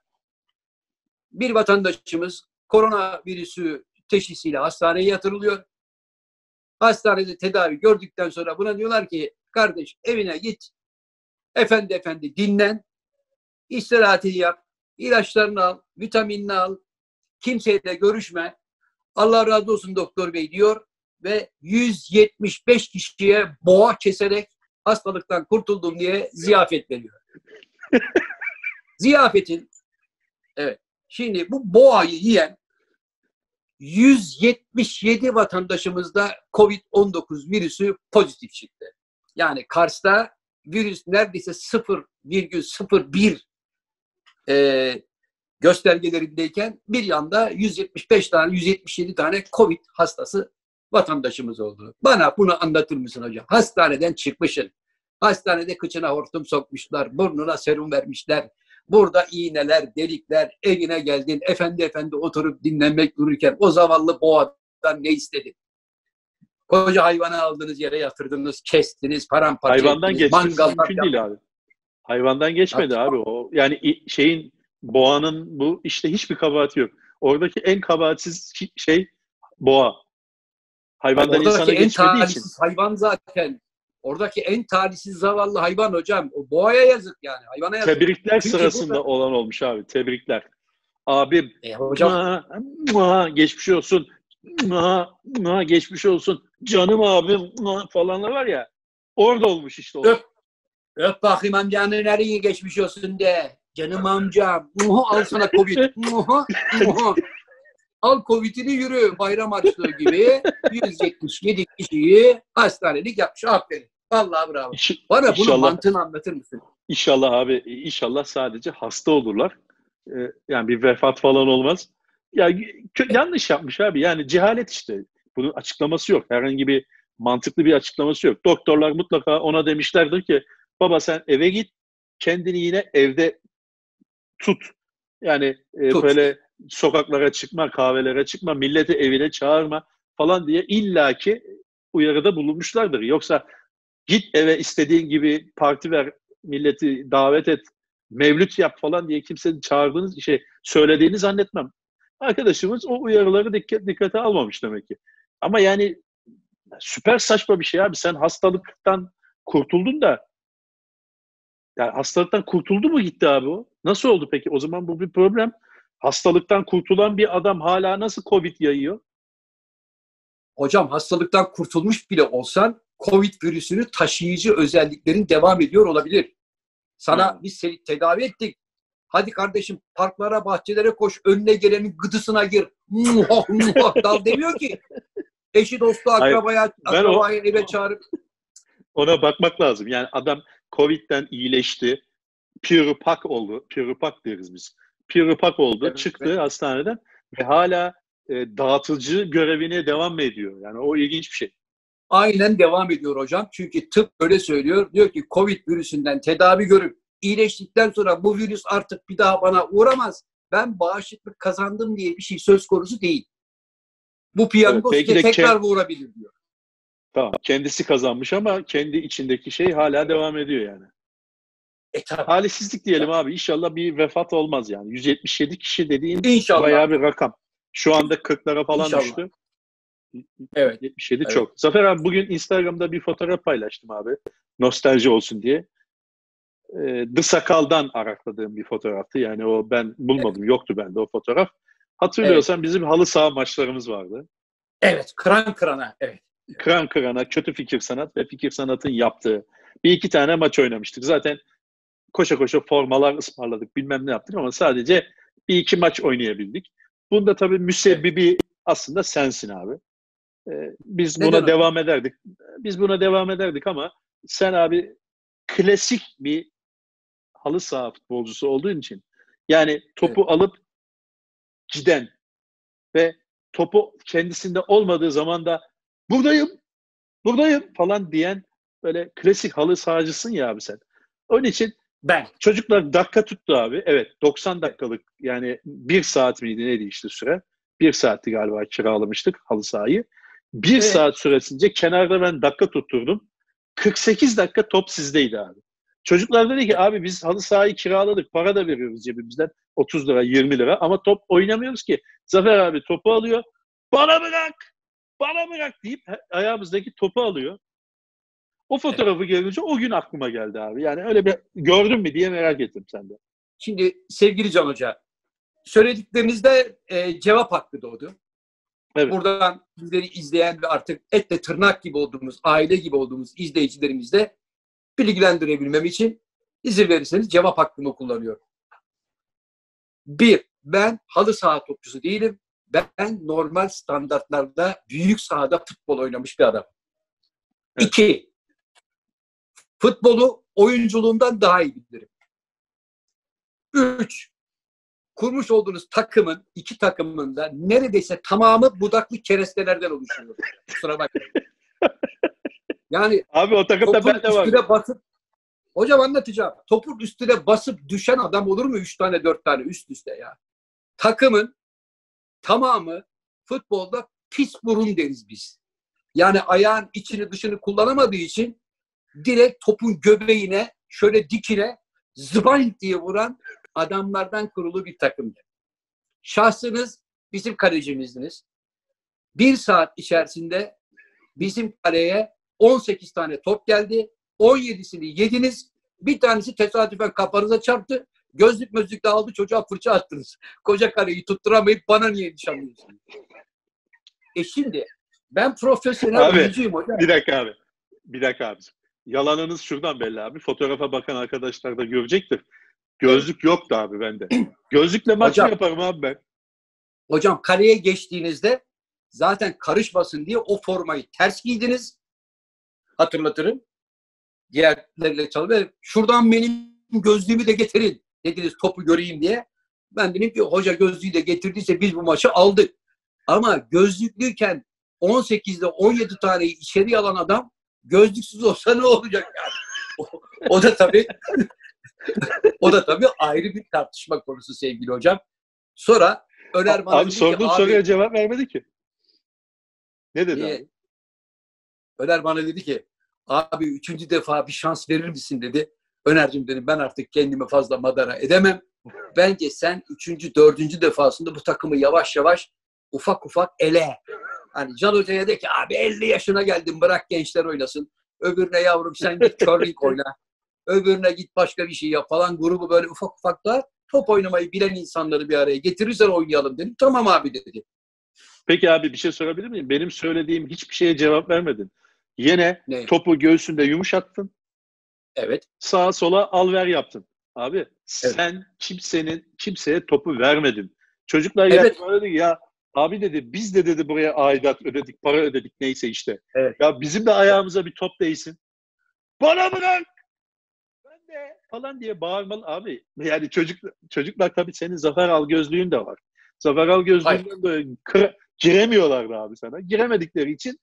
bir vatandaşımız koronavirüsü teşhisiyle hastaneye yatırılıyor. Hastanede tedavi gördükten sonra buna diyorlar ki kardeş evine git, efendi efendi dinlen, istirahatini yap, ilaçlarını al, vitaminini al, kimseyle görüşme. Allah razı olsun doktor bey diyor ve 175 kişiye boğa keserek hastalıktan kurtuldum diye ziyafet veriyor. Ziyafetin evet. Şimdi bu boğayı yiyen 177 vatandaşımızda COVID-19 virüsü pozitif çıktı. Yani Kars'ta virüs neredeyse 0,01 e, göstergelerindeyken bir yanda 175 tane, 177 tane COVID hastası vatandaşımız oldu. Bana bunu anlatır mısın hocam? Hastaneden çıkmışsın. Hastanede kıçına hortum sokmuşlar, burnuna serum vermişler. Burada iğneler, delikler, evine geldin, efendi efendi oturup dinlenmek dururken o zavallı boğadan ne istedin? Koca hayvanı aldınız yere yatırdınız, kestiniz, paramparça Hayvandan ettiniz, mangallar mümkün değil abi. Hayvandan geçmedi abi o. Yani şeyin boğanın bu işte hiçbir kabahati yok. Oradaki en kabahatsiz şey boğa. Hayvandan insana Oradaki en geçmediği için. hayvan zaten. Oradaki en talihsiz zavallı hayvan hocam. O boğaya yazık yani. Hayvana yazık. Tebrikler Çünkü sırasında burada- olan olmuş abi. Tebrikler. Abim E, hocam mua, mua, geçmiş olsun. Mua, mua, geçmiş olsun. Canım abim mua, falanlar var ya. Orada olmuş işte o. Öp. öp bakayım amcanın nereye geçmiş olsun de. Canım amcam. Muhu al sana Covid. Muhu. Muhu. Al Covid'ini yürü bayram harçlığı gibi 177 kişiyi hastanelik yapmış. Aferin. Vallahi bravo. İş- Bana bunun mantığını anlatır mısın? İnşallah abi inşallah sadece hasta olurlar. Ee, yani bir vefat falan olmaz. Ya kö- yanlış yapmış abi. Yani cehalet işte. Bunun açıklaması yok. Herhangi bir mantıklı bir açıklaması yok. Doktorlar mutlaka ona demişlerdir ki baba sen eve git kendini yine evde tut. Yani e, Tut. böyle sokaklara çıkma, kahvelere çıkma, milleti evine çağırma falan diye illaki uyarıda bulunmuşlardır. Yoksa git eve istediğin gibi parti ver, milleti davet et, mevlüt yap falan diye kimsenin çağırdığınız şey söylediğini zannetmem. Arkadaşımız o uyarıları dikkat, dikkate almamış demek ki. Ama yani süper saçma bir şey abi. Sen hastalıktan kurtuldun da yani hastalıktan kurtuldu mu gitti abi o? Nasıl oldu peki? O zaman bu bir problem. Hastalıktan kurtulan bir adam hala nasıl Covid yayıyor? Hocam hastalıktan kurtulmuş bile olsan Covid virüsünü taşıyıcı özelliklerin devam ediyor olabilir. Sana Hmm. biz seni tedavi ettik. Hadi kardeşim parklara, bahçelere koş. Önüne gelenin gıdısına gir. Muhah muhah dal demiyor ki. Eşi dostu Hayır, akrabaya, o- eve çağırıp Ona bakmak lazım. Yani adam Covid'den iyileşti. Puripak oldu. Puripak deriz biz. Puripak oldu. Evet, çıktı evet. hastaneden ve hala e, dağıtıcı görevine devam ediyor? Yani o ilginç bir şey. Aynen devam ediyor hocam. Çünkü tıp öyle söylüyor. Diyor ki Covid virüsünden tedavi görüp iyileştikten sonra bu virüs artık bir daha bana uğramaz. Ben bağışıklık kazandım diye bir şey söz konusu değil. Bu piyango Evet, size tekrar ke- vurabilir diyor. Tamam. Kendisi kazanmış ama kendi içindeki şey hala devam ediyor yani. E tabii. Talihsizlik diyelim abi. İnşallah bir vefat olmaz yani. 177 kişi dediğin İnşallah. bayağı bir rakam. Şu anda 40'lara falan İnşallah. düştü. Evet. 77 Evet. çok. Zafer abi bugün Instagram'da bir fotoğraf paylaştım abi. Nostalji olsun diye. Ee, The Sakal'dan arakladığım bir fotoğraftı. Yani o ben bulmadım. Yoktu bende o fotoğraf. Hatırlıyorsan bizim halı saha maçlarımız vardı. Evet. Kıran kırana. Evet. Kıran kırana, kötü fikir sanat ve fikir sanatın yaptığı bir iki tane maç oynamıştık. Zaten koşa koşa formalar ısmarladık bilmem ne yaptık ama sadece bir iki maç oynayabildik. Bunda tabii müsebbibi aslında sensin abi. Ee, biz Neden buna hocam? devam ederdik. Biz buna devam ederdik ama sen abi klasik bir halı saha futbolcusu olduğun için yani topu alıp giden ve topu kendisinde olmadığı zaman da buradayım, buradayım falan diyen böyle klasik halı sahacısın ya abi sen. Onun için Ben. çocuklar dakika tuttu abi. Evet 90 dakikalık yani bir saat miydi neydi işte süre. Bir saatti galiba kiralamıştık halı sahayı. Bir Evet. saat süresince kenarda ben dakika tutturdum. 48 dakika top sizdeydi abi. Çocuklar dedi ki abi biz halı sahayı kiraladık. Para da veriyoruz cebimizden. 30 lira 20 lira ama top oynamıyoruz ki. Zafer abi topu alıyor. Bana bırak! Bana bırak deyip ayağımızdaki topu alıyor. O fotoğrafı görünce o gün aklıma geldi abi. Yani öyle bir gördün mü diye merak ettim sende. Şimdi sevgili Can Hoca, söylediklerinizde e, cevap hakkı doğdu. Evet. Buradan bizleri izleyen ve artık etle tırnak gibi olduğumuz, aile gibi olduğumuz izleyicilerimizle bilgilendirebilmem için izin verirseniz cevap hakkımı kullanıyorum. Bir, ben halı saha topçusu değilim. Ben normal standartlarda büyük sahada futbol oynamış bir adam. Evet. İki, futbolu oyunculuğumdan daha iyi bilirim. Üç, kurmuş olduğunuz takımın, iki takımın da neredeyse tamamı budaklı kerestelerden oluşuyor. Kusura bakmayın. Yani Abi o takımda ben de var. basıp Hocam anlatacağım. Topun üstüne basıp düşen adam olur mu? Üç tane dört tane üst üste ya. Takımın tamamı futbolda pis burun deriz biz. Yani ayağın içini dışını kullanamadığı için direkt topun göbeğine şöyle dikine zıbank diye vuran adamlardan kurulu bir takımdı. Şahsınız bizim kalecimizdiniz. Bir saat içerisinde bizim kaleye 18 tane top geldi. 17'sini yediniz. Bir tanesi tesadüfen kafanıza çarptı. Gözlük mözlük de aldı çocuğa fırça attınız. Koca kareyi tutturamayıp bana niye nişanlıyorsunuz? E şimdi ben profesyonel Abi, oyuncuyum hocam. Bir dakika abi. Bir dakika abi. Yalanınız şuradan belli abi. Fotoğrafa bakan arkadaşlar da görecektir. Gözlük yoktu abi bende. Gözlükle maç Hocam- yaparım abi ben. Hocam kaleye geçtiğinizde zaten karışmasın diye o formayı ters giydiniz. Hatırlatırım. Diğerleriyle çalışıyor. Şuradan benim gözlüğümü de getirin dediniz topu göreyim diye. Ben dedim ki hoca gözlüğü de getirdiyse biz bu maçı aldık. Ama gözlüklüyken 18'de 17 taneyi içeri alan adam gözlüksüz olsa ne olacak yani? O, o da tabii o da tabii ayrı bir tartışma konusu sevgili hocam. Sonra Öner bana Abi dedi ki, sorduğum "Abi, soruya cevap vermedi ki. Ne dedi Niye? abi? Öner bana dedi ki abi üçüncü defa bir şans verir misin dedi. Öner'cim dedim ben artık kendimi fazla madara edemem. Bence sen üçüncü, dördüncü defasında bu takımı yavaş yavaş ufak ufak ele. Hani Can Hoca'ya de ki abi 50 yaşına geldim bırak gençler oynasın. Öbürüne yavrum sen git curling oyna. Öbürüne git başka bir şey yap falan. Grubu böyle ufak ufak da top oynamayı bilen insanları bir araya getirirsen oynayalım dedim. Tamam abi dedi. Peki abi bir şey sorabilir miyim? Benim söylediğim hiçbir şeye cevap vermedin. Yine Ne? topu göğsünde yumuşattın. Evet. Sağa sola al ver yaptın. Abi sen kimsenin kimseye topu vermedin. Çocuklar Evet. ki, ya abi dedi biz de dedi buraya aidat ödedik, para ödedik neyse işte. Evet. Ya bizim de ayağımıza bir top değsin. Bana bırak! Falan diye bağırmalı abi. Yani çocuk çocuklar tabii senin Zafer Al gözlüğün de var. Zafer Al gözlüğünden de kır- giremiyorlardı abi sana. Giremedikleri için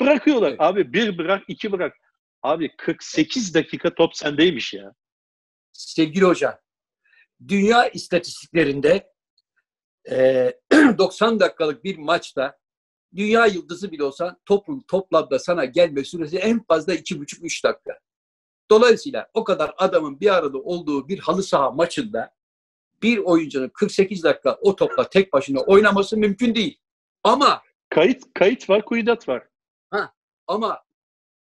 bırakıyorlar. Evet. Abi bir bırak, iki bırak. Abi 48 dakika top sendeymiş ya. sevgili hoca, dünya istatistiklerinde eee, 90 dakikalık bir maçta dünya yıldızı bile olsan topun toplamda sana gelme süresi en fazla 2,5-3 dakika. Dolayısıyla o kadar adamın bir arada olduğu bir halı saha maçında bir oyuncunun 48 dakika o topla tek başına oynaması mümkün değil. Ama Kayıt kayıt var, kuyudat var. ama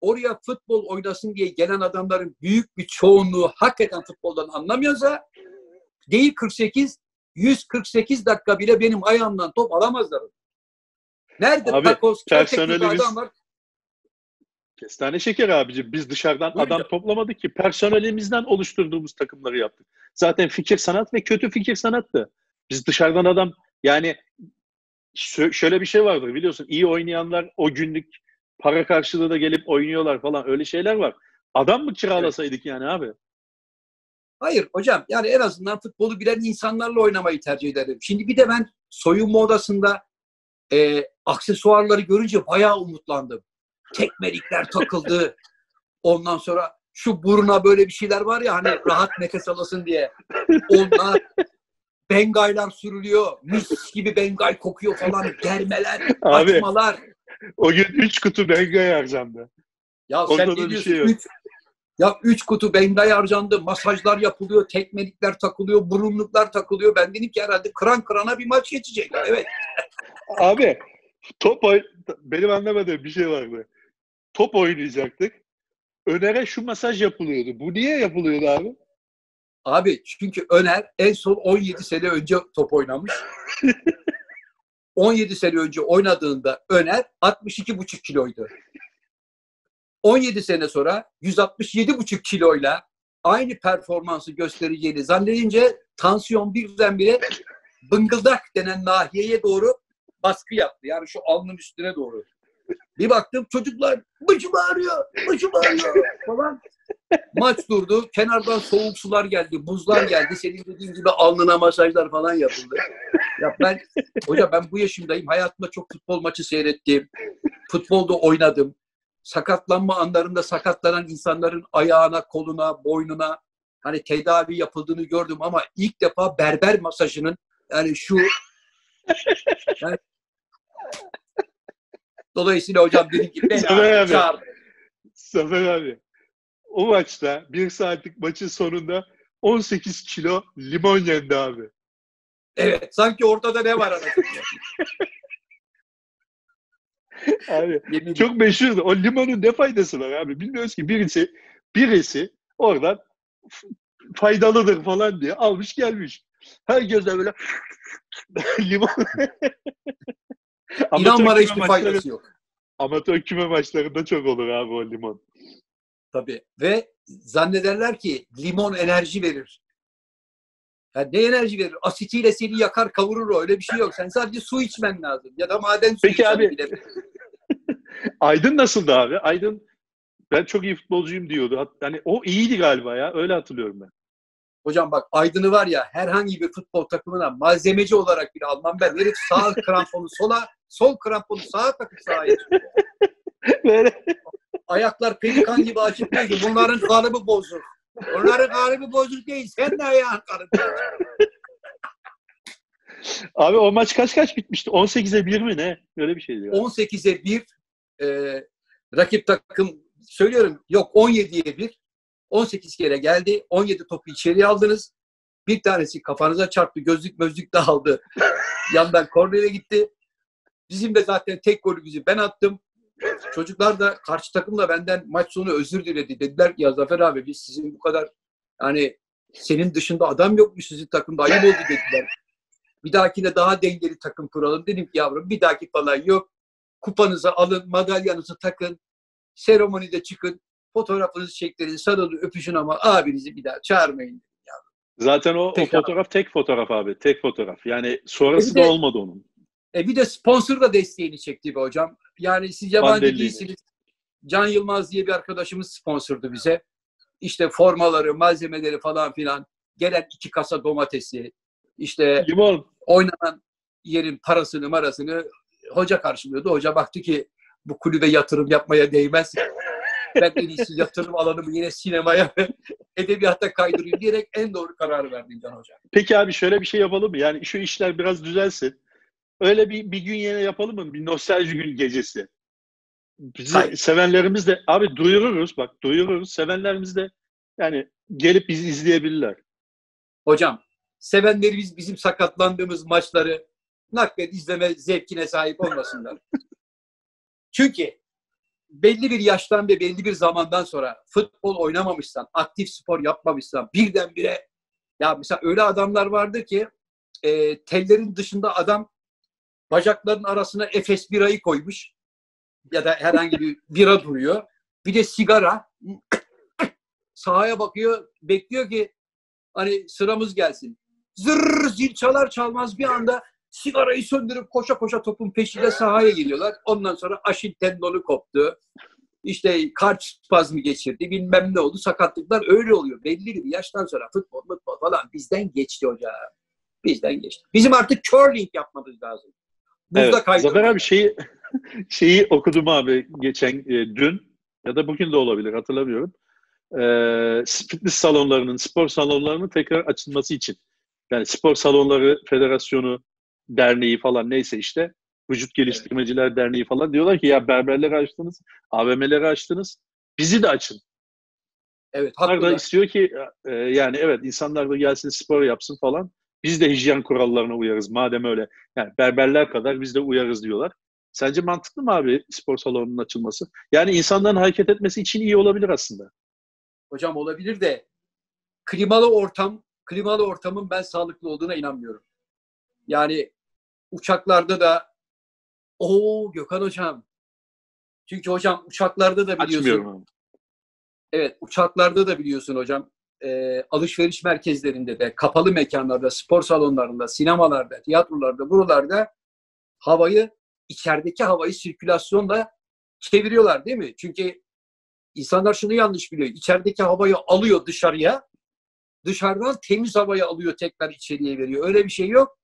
oraya futbol oynasın diye gelen adamların büyük bir çoğunluğu hakikaten futboldan anlamıyorsa değil 48 148 dakika bile benim ayağımdan top alamazlar. Nerede Abi, takos, personelimiz- adam var? Kestane şeker abicim. Biz dışarıdan Buyurun. adam toplamadık ki. Personelimizden oluşturduğumuz takımları yaptık. Zaten fikir sanat ve kötü fikir sanattı. Biz dışarıdan adam yani şö- şöyle bir şey vardır biliyorsun. iyi oynayanlar o günlük para karşılığı da gelip oynuyorlar falan öyle şeyler var. Adam mı kiralasaydık yani abi? Hayır hocam yani en azından futbolu bilen insanlarla oynamayı tercih ederim. Şimdi bir de ben soyunma odasında e, aksesuarları görünce bayağı umutlandım. Tekmelikler takıldı. Ondan sonra şu buruna böyle bir şeyler var ya hani rahat nefes alasın diye. Onlar bengaylar sürülüyor. Mis gibi bengay kokuyor falan. Germeler, Abi açmalar. o gün 3 kutu bengay harcandı. Ya Onda sen ne bir diyorsun? şey yok. Üç, ya üç kutu bengay harcandı, masajlar yapılıyor, tekmelikler takılıyor, burunluklar takılıyor. Ben dedim ki herhalde kıran kırana bir maç geçecek. Evet. Abi top benim anlamadığım bir şey vardı. Top oynayacaktık. Öner'e şu masaj yapılıyordu. Bu niye yapılıyordu abi? Abi çünkü Öner en son 17 sene önce top oynamış. 17 sene önce oynadığında Öner 62,5 kiloydu. 17 sene sonra 167,5 kiloyla aynı performansı göstereceğini zannedince tansiyon birdenbire bıngıldak denen nahiyeye doğru baskı yaptı. Yani şu alnın üstüne doğru. Bir baktım çocuklar başım ağrıyor, başım ağrıyor falan. Maç durdu. Kenardan soğuk sular geldi, buzlar geldi. Senin dediğin gibi alnına masajlar falan yapıldı. Ya ben, hoca ben bu yaşımdayım. Hayatımda çok futbol maçı seyrettim. Futbolda oynadım. sakatlanma anlarında sakatlanan insanların ayağına, koluna, boynuna hani tedavi yapıldığını gördüm ama ilk defa berber masajının yani şu yani, dolayısıyla hocam dedim ki ben Zafer abi. Zafer abi. O maçta bir saatlik maçın sonunda 18 kilo limon yendi abi. Evet sanki ortada ne var anasını. Abi Yemin çok meşhurdu. O limonun ne faydası var abi? Bilmiyoruz ki birisi birisi oradan faydalıdır falan diye almış gelmiş. Herkes de böyle limon İnan bana küme hiçbir maçları- faydası yok. Amatör küme maçlarında çok olur abi o limon. Tabii. Ve zannederler ki limon enerji verir. Ya ne enerji verir? Asitiyle seni yakar kavurur öyle bir şey yok. Sen sadece su içmen lazım. Ya da maden suyu Peki abi. bile. Aydın nasıldı abi? Aydın ben çok iyi futbolcuyum diyordu. Yani o iyiydi galiba ya. Öyle hatırlıyorum ben. Hocam bak Aydın'ı var ya herhangi bir futbol takımına malzemeci olarak bile almam ben. Herif sağ kramponu sola, sol kramponu sağa takıp sağa. Böyle Ayaklar pelikan gibi açık değil ki. Bunların kalıbı bozuk. Onların kalıbı bozuk değil. Sen de ayağın kalıbı. Abi o maç kaç kaç bitmişti? 18'e 1 mi ne? Öyle bir şeydi. galiba. 18'e 1 e, rakip takım söylüyorum yok 17'ye 1 18 kere geldi. 17 topu içeriye aldınız. Bir tanesi kafanıza çarptı. Gözlük mözlük dağıldı. Yandan kornere gitti. Bizim de zaten tek golümüzü ben attım. Çocuklar da karşı takım da benden maç sonu özür diledi. Dediler ki ya Zafer abi biz sizin bu kadar yani senin dışında adam yokmuş sizin takımda ayıp oldu dediler. Bir dahakine daha dengeli takım kuralım. Dedim ki yavrum bir dahaki falan yok. Kupanızı alın, madalyanızı takın. Seremonide çıkın. Fotoğrafınızı çektirin, sarılın, öpüşün ama abinizi bir daha çağırmayın. Zaten o, o fotoğraf tek fotoğraf abi. Tek fotoğraf. Yani sonrası E de- da olmadı onun. E bir de sponsor da desteğini çekti be hocam. Yani siz yabancı değilsiniz. Can Yılmaz diye bir arkadaşımız sponsordu bize. İşte formaları, malzemeleri falan filan. Gelen iki kasa domatesi, işte Limon. oynanan yerin parasını marasını hoca karşılıyordu. Hoca baktı ki bu kulübe yatırım yapmaya değmez. Ben en iyisi yatırım alanımı yine sinemaya ve edebiyata kaydırayım diyerek en doğru kararı verdim Can Hoca. Peki abi şöyle bir şey yapalım mı? Yani şu işler biraz düzelsin. Öyle bir, bir gün yine yapalım mı? Bir nostalji gün gecesi. Bizi Hayır. sevenlerimiz de abi duyururuz bak duyururuz. Sevenlerimiz de yani gelip bizi izleyebilirler. Hocam sevenlerimiz bizim sakatlandığımız maçları naklen izleme zevkine sahip olmasınlar. Çünkü belli bir yaştan ve belli bir zamandan sonra futbol oynamamışsan, aktif spor yapmamışsan birdenbire ya mesela öyle adamlar vardır ki e, tellerin dışında adam bacakların arasına Efes birayı koymuş ya da herhangi bir bira duruyor. Bir de sigara sahaya bakıyor, bekliyor ki hani sıramız gelsin. Zırr zil çalar çalmaz bir anda sigarayı söndürüp koşa koşa topun peşinde sahaya geliyorlar. Ondan sonra aşil tendonu koptu. İşte kalp spazmı geçirdi. Bilmem ne oldu. Sakatlıklar öyle oluyor. Belli bir yaştan sonra futbol, futbol falan bizden geçti hocam. Bizden geçti. Bizim artık curling yapmamız lazım. Buzda Evet. kaydırmak. Zafer abi şeyi şeyi okudum abi geçen e, dün ya da bugün de olabilir hatırlamıyorum. Ee, fitness salonlarının, spor salonlarının tekrar açılması için. Yani spor salonları federasyonu derneği falan neyse işte vücut geliştirmeciler derneği falan diyorlar ki ya berberleri açtınız, AVM'leri açtınız. Bizi de açın. Evet, İnsanlar da haklılar. istiyor ki e, yani evet insanlar da gelsin spor yapsın falan. Biz de hijyen kurallarına uyarız madem öyle. Yani berberler kadar biz de uyarız diyorlar. Sence mantıklı mı abi spor salonunun açılması? Yani insanların hareket etmesi için iyi olabilir aslında. Hocam olabilir de klimalı ortam, klimalı ortamın ben sağlıklı olduğuna inanmıyorum. Yani uçaklarda da o Gökhan hocam. Çünkü hocam uçaklarda da biliyorsun. Açmıyorum abi. Evet uçaklarda da biliyorsun hocam. e, alışveriş merkezlerinde de, kapalı mekanlarda, spor salonlarında, sinemalarda, tiyatrolarda, buralarda havayı, içerideki havayı sirkülasyonla çeviriyorlar değil mi? Çünkü insanlar şunu yanlış biliyor. İçerideki havayı alıyor dışarıya, dışarıdan temiz havayı alıyor tekrar içeriye veriyor. Öyle bir şey yok.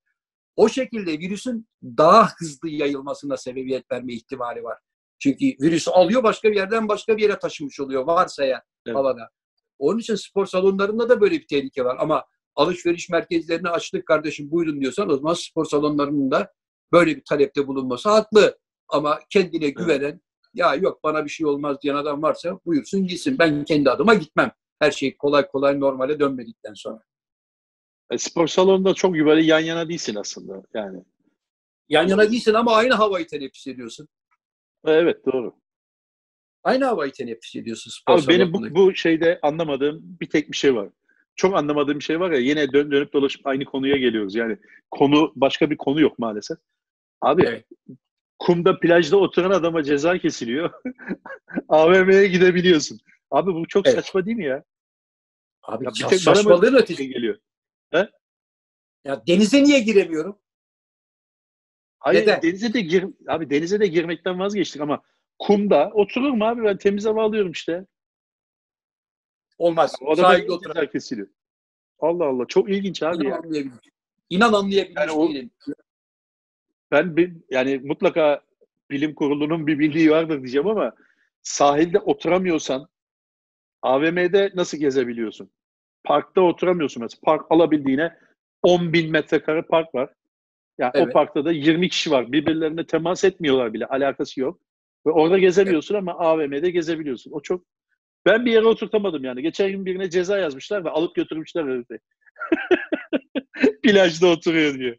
O şekilde virüsün daha hızlı yayılmasına sebebiyet verme ihtimali var. Çünkü virüsü alıyor başka bir yerden başka bir yere taşımış oluyor varsa ya Evet. havada. Onun için spor salonlarında da böyle bir tehlike var. Ama alışveriş merkezlerini açtık kardeşim buyurun diyorsan o zaman spor salonlarının da böyle bir talepte bulunması haklı. Ama kendine güvenen ya yok bana bir şey olmaz diyen adam varsa buyursun gitsin. Ben kendi adıma gitmem. Her şey kolay kolay normale dönmedikten sonra. E, spor salonunda çok böyle yan yana değilsin aslında yani. Yan yana değilsin ama aynı havayı teneffüs ediyorsun. E, Evet doğru. Aynı havayı teneffüs ediyorsun spor Abi benim bu, bu şeyde anlamadığım bir tek bir şey var. Çok anlamadığım bir şey var ya yine dön, dönüp dolaşıp aynı konuya geliyoruz. Yani konu başka bir konu yok maalesef. Abi Evet. kumda plajda oturan adama ceza kesiliyor. AVM'ye gidebiliyorsun. Abi bu çok Evet. saçma değil mi ya? Abi Ya bir ya tek bana mı- saçmalığın ötesi. Şey geliyor. Ya denize niye giremiyorum? Hayır Neden? denize de gir abi denize de girmekten vazgeçtik ama kumda otururum abi ben temiz hava alıyorum işte. Olmaz. O da Sahilde oturan. kesiliyor. Allah Allah çok ilginç abi İnan ya. anlayabilmiş. İnan anlayabilmiş Yani o- değilim. Ben bir, yani mutlaka bilim kurulunun bir bildiği vardır diyeceğim ama sahilde oturamıyorsan AVM'de nasıl gezebiliyorsun? Parkta oturamıyorsun mesela. Park alabildiğine 10 bin metrekare park var. Yani o Evet. parkta da 20 kişi var. Birbirlerine temas etmiyorlar bile. Alakası yok. Ve orada gezemiyorsun ama AVM'de gezebiliyorsun. O çok ben bir yere oturtamadım yani. Geçen gün birine ceza yazmışlar ve alıp götürmüşler herifi. Plajda oturuyor diyor.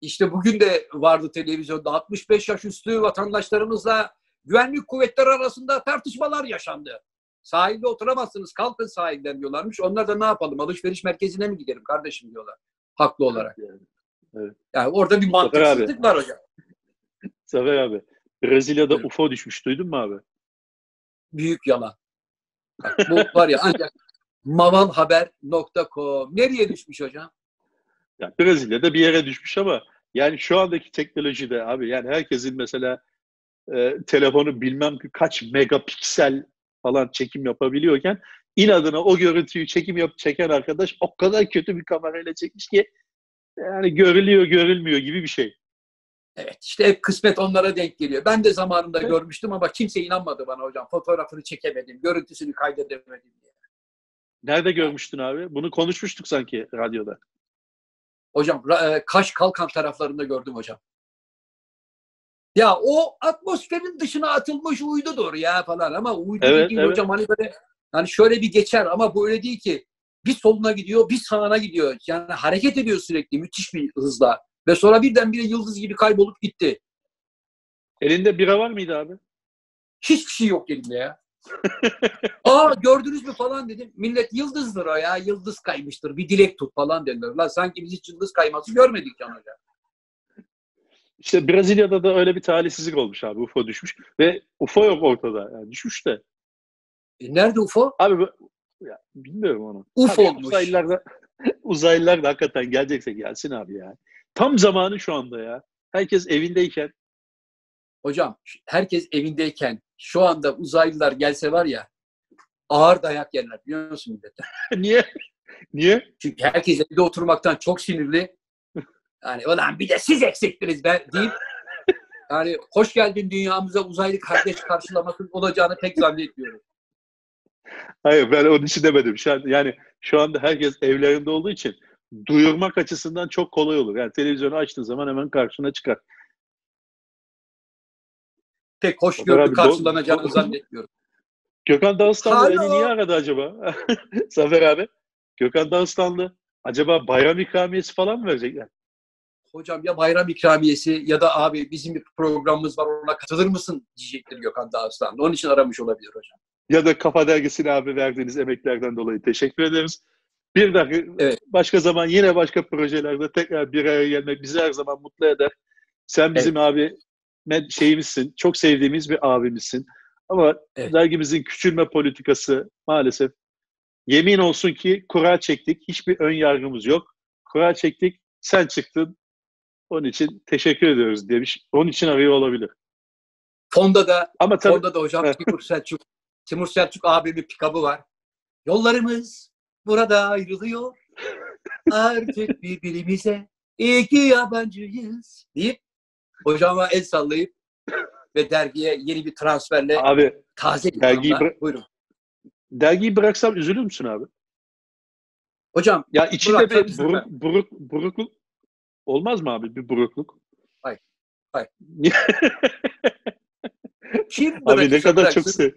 İşte bugün de vardı televizyonda 65 yaş üstü vatandaşlarımızla güvenlik kuvvetleri arasında tartışmalar yaşandı. Sahilde oturamazsınız kalkın sahilden diyorlarmış. Onlar da ne yapalım alışveriş merkezine mi gidelim kardeşim diyorlar. Haklı olarak. Yani. Yani orada bir mantıksızlık var hocam. Zafer abi. Brezilya'da. UFO düşmüş. Duydun mu abi? Büyük yalan. Bak, bu var ya ancak mavalhaber.com nereye düşmüş hocam? Yani Brezilya'da bir yere düşmüş ama yani şu andaki teknolojide abi yani herkesin mesela e, telefonu bilmem ki kaç megapiksel falan çekim yapabiliyorken inadına o görüntüyü çekim yap çeken arkadaş o kadar kötü bir kamerayla çekmiş ki yani görülüyor görülmüyor gibi bir şey. Evet işte hep kısmet onlara denk geliyor. Ben de zamanında Evet. görmüştüm ama kimse inanmadı bana hocam. Fotoğrafını çekemedim, görüntüsünü kaydedemedim diye. Nerede görmüştün abi? Bunu konuşmuştuk sanki radyoda. Hocam e, Kaş Kalkan taraflarında gördüm hocam. Ya o atmosferin dışına atılmış uydudur ya falan ama uydu Evet, değil evet. hocam hani böyle hani şöyle bir geçer ama bu öyle değil ki. Bir soluna gidiyor, bir sağına gidiyor. Yani hareket ediyor sürekli müthiş bir hızla. Ve sonra birdenbire yıldız gibi kaybolup gitti. Elinde bira var mıydı abi? Hiçbir şey yok elimde ya. Aa gördünüz mü falan dedim. Millet yıldızdır o ya. Yıldız kaymıştır. Bir dilek tut falan dediler. Lan sanki biz hiç yıldız kayması görmedik Can Hoca. İşte Brezilya'da da öyle bir talihsizlik olmuş abi. UFO düşmüş ve UFO yok ortada. Yani düşmüş de. E, nerede UFO? Abi ya, bilmiyorum onu. UFO Abi olmuş. Uzaylılar da, uzaylılar da hakikaten gelecekse gelsin abi ya. Tam zamanı şu anda ya. Herkes evindeyken. Hocam herkes evindeyken şu anda uzaylılar gelse var ya ağır dayak yerler biliyor musun millet? Niye? Niye? Çünkü herkes evde oturmaktan çok sinirli. Yani ulan bir de siz eksiktiniz be deyip yani hoş geldin dünyamıza uzaylı kardeş karşılaması olacağını pek zannetmiyorum. Hayır ben onun için demedim. Şu an, yani şu anda herkes evlerinde olduğu için duyurmak açısından çok kolay olur. Yani televizyonu açtığın zaman hemen karşına çıkar. Pek hoşgörülü karşılanacağını do- zannetmiyorum. Gökhan Dağıstanlı beni niye aradı acaba? Zafer abi. Gökhan Dağıstanlı acaba bayram ikramiyesi falan mı verecekler? Hocam ya bayram ikramiyesi ya da abi bizim bir programımız var ona katılır mısın diyecektir Gökhan Dağıstan. Onun için aramış olabilir hocam. Ya da Kafa Dergisi'ne abi verdiğiniz emeklerden dolayı teşekkür ederiz. Bir dakika Evet. başka zaman yine başka projelerde tekrar bir araya gelmek bizi her zaman mutlu eder. Sen bizim abi med- şeyimizsin, çok sevdiğimiz bir abimizsin. Ama Evet. dergimizin küçülme politikası maalesef yemin olsun ki kura çektik. Hiçbir ön yargımız yok. Kura çektik, sen çıktın. Onun için teşekkür ediyoruz demiş. Onun için arıyor olabilir. Fonda da Ama tabii Fonda da hocam. Timur Selçuk Timur Selçuk abimin pikabı var. Yollarımız burada ayrılıyor. Artık birbirimize iki yabancıyız deyip hocama el sallayıp ve dergiye yeni bir transferle Abi taze bir dergiyi bıra- Buyurun. dergiyi bıraksam üzülür müsün abi? Hocam Ya içinde bir buruk, buruk, burukluk olmaz mı abi? Bir burukluk. Hayır. Hayır. Kim abi ne kadar bıraksın, çok sev.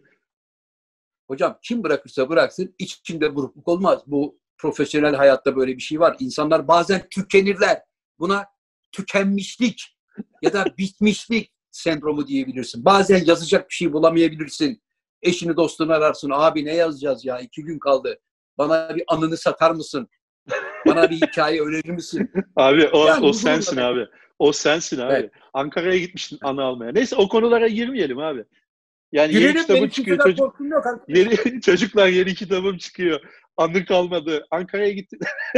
Hocam kim bırakırsa bıraksın içinde burukluk olmaz. Bu profesyonel hayatta böyle bir şey var. İnsanlar bazen tükenirler. Buna tükenmişlik ya da bitmişlik sendromu diyebilirsin. Bazen yazacak bir şey bulamayabilirsin. Eşini dostunu ararsın. Abi ne yazacağız ya? İki gün kaldı. Bana bir anını satar mısın? Bana bir hikaye önerir misin? Abi o, Yani o sensin abi. O sensin abi. Evet. Ankara'ya gitmiştin anı almaya. Neyse o konulara girmeyelim abi. Yani yeni Girelim kitabın benim çıkıyor. Çocuk, yok. yeni, çocuklar yeni kitabım çıkıyor. Anı kalmadı. Ankara'ya gitti.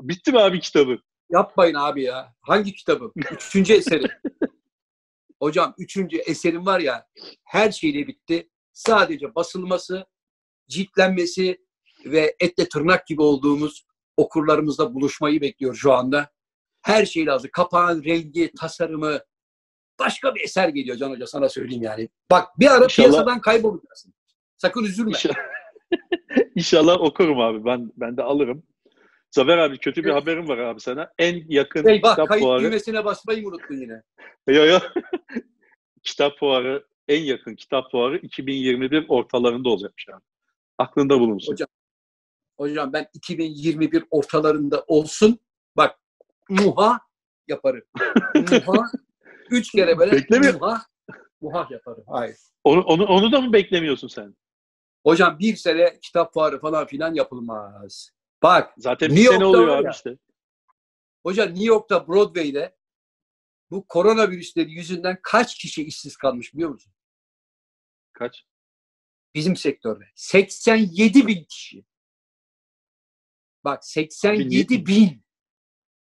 Bitti mi abi kitabın? Yapmayın abi ya. Hangi kitabım? Üçüncü eserim. Hocam üçüncü eserim var ya her şeyle bitti. Sadece basılması, ciltlenmesi ve etle tırnak gibi olduğumuz okurlarımızla buluşmayı bekliyor şu anda. Her şey lazım. Kapağın rengi, tasarımı. Başka bir eser geliyor Can Hoca sana söyleyeyim yani. Bak bir ara İnşallah- piyasadan kaybolacaksın. Sakın üzülme. İnşallah, İnşallah okurum abi. Ben ben de alırım. Zafer abi kötü bir Evet. haberim var abi sana. En yakın Eyvah kitap kayıt fuarı. düğmesine basmayı unuttun yine. Yo, yo. kitap fuarı en yakın kitap fuarı 2021 ortalarında olacakmış abi. Aklında bulunsun. Hocam, Hocam ben 2021 ortalarında olsun. Bak muha yaparım. Muha üç kere böyle Beklemiyorum. muha muha yaparım. Hayır. Onu, onu, onu da mı beklemiyorsun sen? Hocam bir sene kitap fuarı falan filan yapılmaz. Bak Zaten bir New sene York'ta oluyor abi işte. hocam New York'ta Broadway'de bu koronavirüsleri yüzünden kaç kişi işsiz kalmış biliyor musun? Kaç? Bizim sektörde. 87 bin kişi. Bak 87 bin.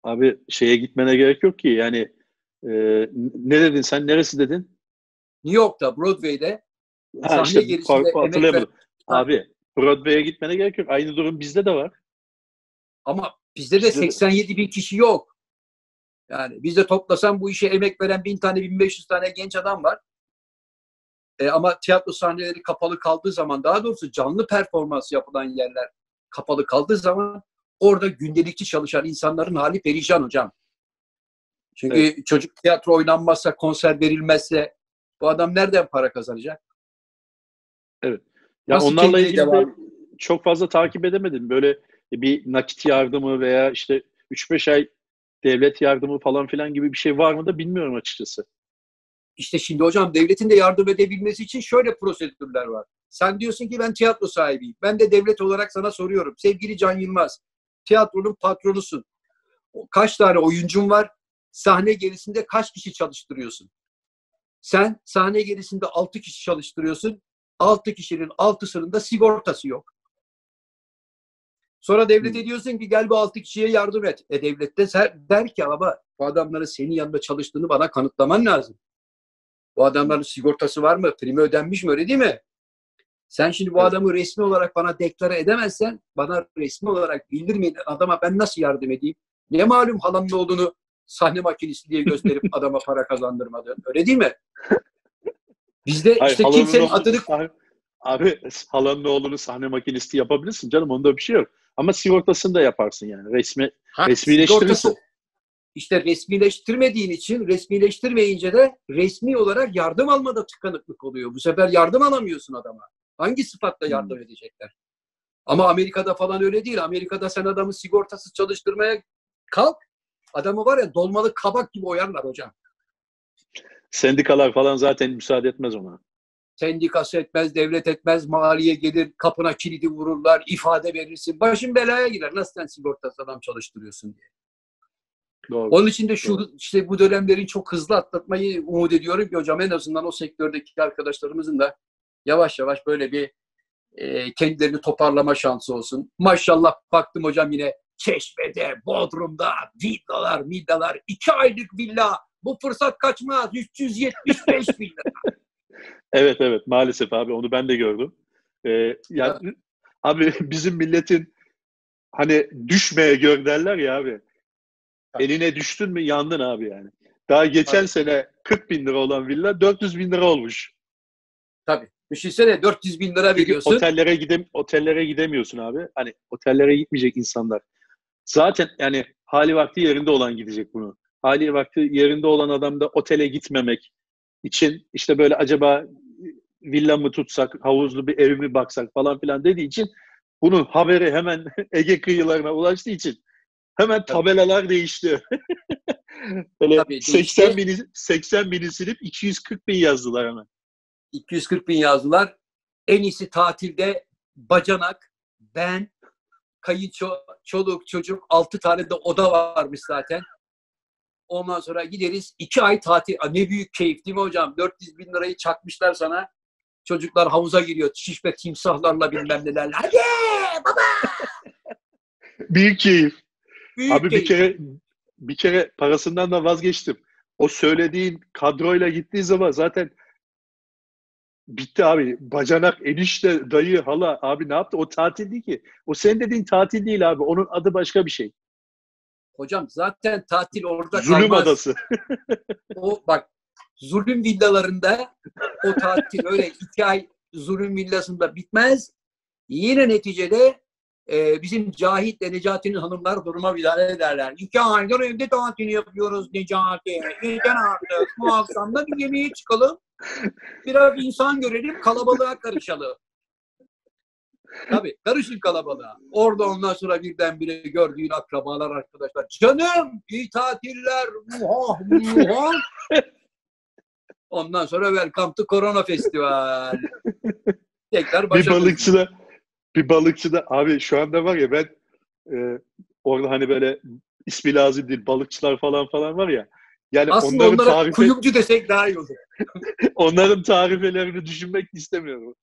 Abi şeye gitmene gerek yok ki. Yani e, ne dedin sen? Neresi dedin? New York'ta Broadway'de Ha, sahne işte, gerisinde par- emek veren- Abi Broadway'e gitmene gerek yok. Aynı durum bizde de var. Ama bizde de Bizde de. 87 bin kişi yok. Yani bizde toplasan bu işe emek veren bin tane, 1500 tane genç adam var. E, ama tiyatro sahneleri kapalı kaldığı zaman, daha doğrusu canlı performans yapılan yerler kapalı kaldığı zaman orada gündelikçi çalışan insanların hali perişan hocam. Çünkü çocuk tiyatro oynanmazsa, konser verilmezse bu adam nereden para kazanacak? Ya Nasıl onlarla ilgili de devam- çok fazla takip edemedim. Böyle bir nakit yardımı veya işte 3-5 ay devlet yardımı falan filan gibi bir şey var mı da bilmiyorum açıkçası. İşte şimdi hocam devletin de yardım edebilmesi için şöyle prosedürler var. Sen diyorsun ki ben tiyatro sahibiyim. Ben de devlet olarak sana soruyorum. Sevgili Can Yılmaz, tiyatronun patronusun. Kaç tane oyuncun var? Sahne gerisinde kaç kişi çalıştırıyorsun? Sen sahne gerisinde 6 kişi çalıştırıyorsun. 6 kişinin 6'sının da sigortası yok. Sonra devlete diyorsun ki gel bu 6 kişiye yardım et. E devlet de der ki ama bu adamların senin yanında çalıştığını bana kanıtlaman lazım. Bu adamların sigortası var mı? Primi ödenmiş mi? Öyle değil mi? Sen şimdi bu adamı resmi olarak bana deklare edemezsen bana resmi olarak bildirmeyin adama ben nasıl yardım edeyim? Ne malum halanın olduğunu sahne makinesi diye gösterip adama para kazandırmadın. Öyle değil mi? Bizde Hayır, işte kimsenin oğlunu adını sahne- Abi halanın oğlunu sahne makinisti yapabilirsin canım onda bir şey yok. Ama sigortasını da yaparsın yani. Resmi Ha, resmileştirirsin. sigortası- İşte resmileştirmediğin için resmileştirmeyince de resmi olarak yardım almada tıkanıklık oluyor. Bu sefer yardım alamıyorsun adama. Hangi sıfatla Hmm. yardım edecekler? Ama Amerika'da falan öyle değil. Amerika'da sen adamı sigortasız çalıştırmaya kalk. Adamı var ya dolmalık kabak gibi oyarlar hocam. Sendikalar falan zaten müsaade etmez ona. Sendikası etmez, devlet etmez, maliye gelir, kapına kilidi vururlar, ifade verirsin. Başın belaya girer. Nasıl sen sigortasız adam çalıştırıyorsun diye. Doğru. Onun için de şu Doğru. işte bu dönemleri çok hızlı atlatmayı umut ediyorum ki hocam en azından o sektördeki arkadaşlarımızın da yavaş yavaş böyle bir e, kendilerini toparlama şansı olsun. Maşallah baktım hocam yine Çeşme'de, Bodrum'da villalar, villalar, iki aylık villa. Bu fırsat kaçmaz. 375 bin lira. Evet evet maalesef abi onu ben de gördüm. Ee, ya abi bizim milletin hani düşmeye gör derler ya abi. Tabii. Eline düştün mü yandın abi yani. Daha geçen Tabii. sene 40 bin lira olan villa 400 bin lira olmuş. Tabii. Düşünsene 400 bin lira veriyorsun. otellere gidem otellere gidemiyorsun abi. Hani otellere gitmeyecek insanlar. Zaten yani hali vakti yerinde olan gidecek bunu. Hali vakti yerinde olan adam da otele gitmemek için işte böyle acaba villa mı tutsak, havuzlu bir ev mi baksak falan filan dediği için bunun haberi hemen Ege kıyılarına ulaştığı için hemen tabelalar değişti. Böyle Tabii, 80 değişti. bini 80 bini silip 240 bin yazdılar hemen. 240 bin yazdılar. En iyisi tatilde bacanak, ben, kayınço, çoluk, çocuk, 6 tane de oda varmış zaten. Ondan sonra gideriz. 2 ay tatil. Aa, Ne büyük keyif değil mi hocam? 400 bin lirayı çakmışlar sana. Çocuklar havuza giriyor. Şişme timsahlarla bilmem nelerle. Hadi baba. Büyük keyif. Büyük Abi bir keyif. kere bir kere parasından da vazgeçtim. O söylediğin kadroyla gittiği zaman zaten bitti abi. Bacanak, enişte, dayı, hala abi ne yaptı? O tatil değil ki. O senin dediğin tatil değil abi. Onun adı başka bir şey. Hocam zaten tatil orada Zulüm kalmaz. adası. O bak zulüm villalarında o tatil öyle iki ay zulüm villasında bitmez. Yine neticede e, bizim Cahit ve Necati'nin hanımlar duruma müdahale ederler. İki aydır evde tatil yapıyoruz Necati. Yeter artık. Bu akşam da bir yemeğe çıkalım. Biraz insan görelim, kalabalığa karışalım. Tabii, karışın kalabalığa. Orada ondan sonra birdenbire gördüğün akrabalar, arkadaşlar. Canım, iyi tatiller, muha, muha. Ondan sonra welcome to Corona Festival. Tekrar bir başa balıkçı da bir balıkçı da abi şu anda var ya ben e, orada hani böyle ismi lazım değil balıkçılar falan falan var ya. Yani Aslında onların onlara tarife, kuyumcu desek daha iyi olur. onların tarifelerini düşünmek istemiyorum.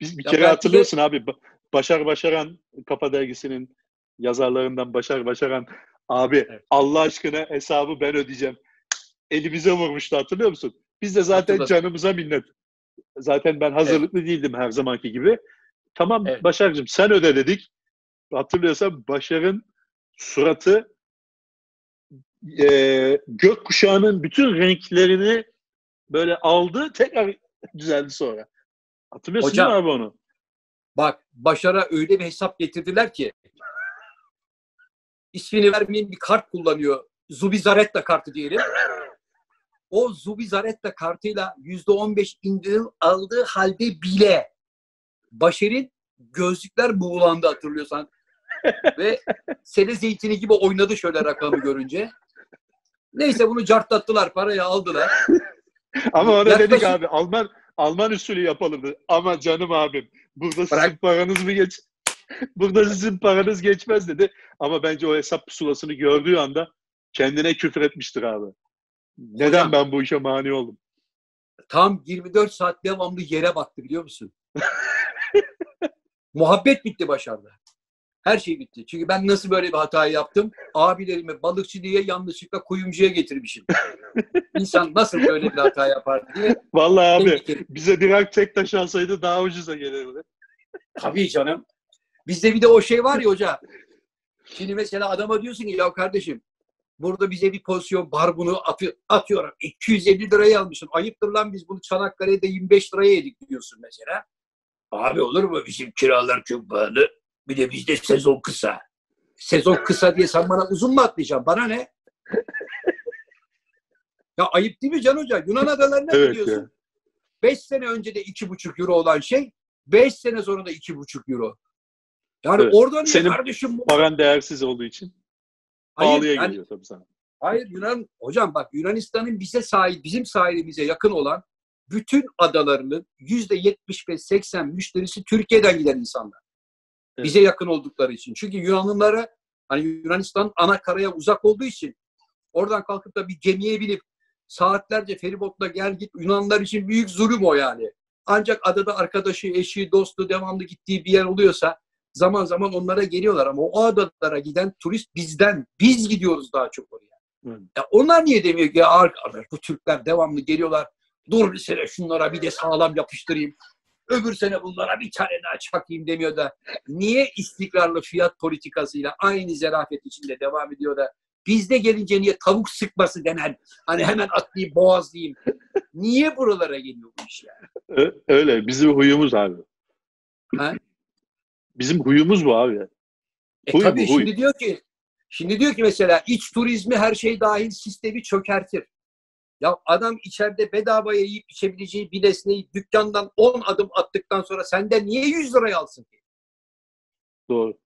Biz bir Ya kere belki de- hatırlıyorsun abi Ba- Başar Başaran Kafa Dergisi'nin yazarlarından Başar Başaran abi Evet. Allah aşkına hesabı ben ödeyeceğim. Elimize vurmuştu hatırlıyor musun? Biz de zaten Hatırladım. canımıza minnet. Zaten ben hazırlıklı değildim her zamanki gibi. Tamam Evet. Başar'cığım sen öde dedik. Hatırlıyorsan Başar'ın suratı e, gökkuşağının bütün renklerini böyle aldı tekrar düzeldi sonra. Hatırlıyorsun Hocam, değil mi abi onu? Bak Başar'a öyle bir hesap getirdiler ki ismini vermeyeyim bir kart kullanıyor. Zubizarreta kartı diyelim. O Zubizarreta kartıyla yüzde on beş indirim aldığı halde bile Başar'ın gözlükler buğulandı hatırlıyorsan. Ve sele zeytini gibi oynadı şöyle rakamı görünce. Neyse bunu cartlattılar, parayı aldılar. Ama ona Yaklaşık- dedik abi Alman Alman usulü yapalım dedi. Ama canım abim burada sizin Bırak. paranız mı geç? burada sizin paranız geçmez dedi. Ama bence o hesap pusulasını gördüğü anda kendine küfür etmiştir abi. Neden Hocam- ben bu işe mani oldum? Tam 24 saat devamlı yere baktı biliyor musun? Muhabbet bitti başarıda. Her şey bitti. Çünkü ben nasıl böyle bir hatayı yaptım? Abilerimi balıkçı diye yanlışlıkla kuyumcuya getirmişim. İnsan nasıl böyle bir hata yapar diye. Vallahi abi bize birer tek taş alsaydı daha ucuza gelirdi. Tabii canım. Bizde bir de o şey var ya hoca. Şimdi mesela adama diyorsun ki ya kardeşim burada bize bir pozisyon var bunu atı- atıyorum. 250 liraya almışsın. Ayıptır lan biz bunu Çanakkale'de 25 liraya yedik diyorsun mesela. Abi olur mu bizim kiralar çok pahalı. Bir de bizde sezon kısa. Sezon kısa diye sen bana uzun mu atlayacaksın? Bana ne? Ya ayıp değil mi Can Hoca? Yunan adalarına Evet gidiyorsun. ya. 5 sene önce de 2,5 euro olan şey 5 sene sonra da 2,5 euro. Yani Evet. orada niye Senin kardeşim bu? Paran değersiz olduğu için Hayır, pahalıya yani- geliyor tabii sana. hayır Yunan hocam bak Yunanistan'ın bize sahip bizim sahilimize yakın olan bütün adalarının yüzde 75-80 müşterisi Türkiye'den giden insanlar. Evet. Bize yakın oldukları için. Çünkü Yunanlılara hani Yunanistan ana karaya uzak olduğu için oradan kalkıp da bir gemiye binip saatlerce feribotla gel git Yunanlılar için büyük zulüm o yani. Ancak adada arkadaşı, eşi, dostu devamlı gittiği bir yer oluyorsa zaman zaman onlara geliyorlar ama o adalara giden turist bizden, biz gidiyoruz daha çok oraya. Hı. Ya onlar niye demiyor ki ya bu Türkler devamlı geliyorlar. Dur bir sene şunlara bir de sağlam yapıştırayım. Öbür sene bunlara bir tane daha çakayım demiyor da niye istikrarlı fiyat politikasıyla aynı zarafet içinde devam ediyor da Bizde gelince niye tavuk sıkması denen hani hemen atlayayım boğazlayayım. Niye buralara geliyor bu iş yani? Öyle. Bizim huyumuz abi. Ha? Bizim huyumuz bu abi. E Huy tabii bu, huy. şimdi diyor ki şimdi diyor ki mesela iç turizmi her şey dahil sistemi çökertir. Ya adam içeride bedavaya yiyip içebileceği bir nesneyi dükkandan 10 adım attıktan sonra senden niye 100 liraya alsın ki? Doğru.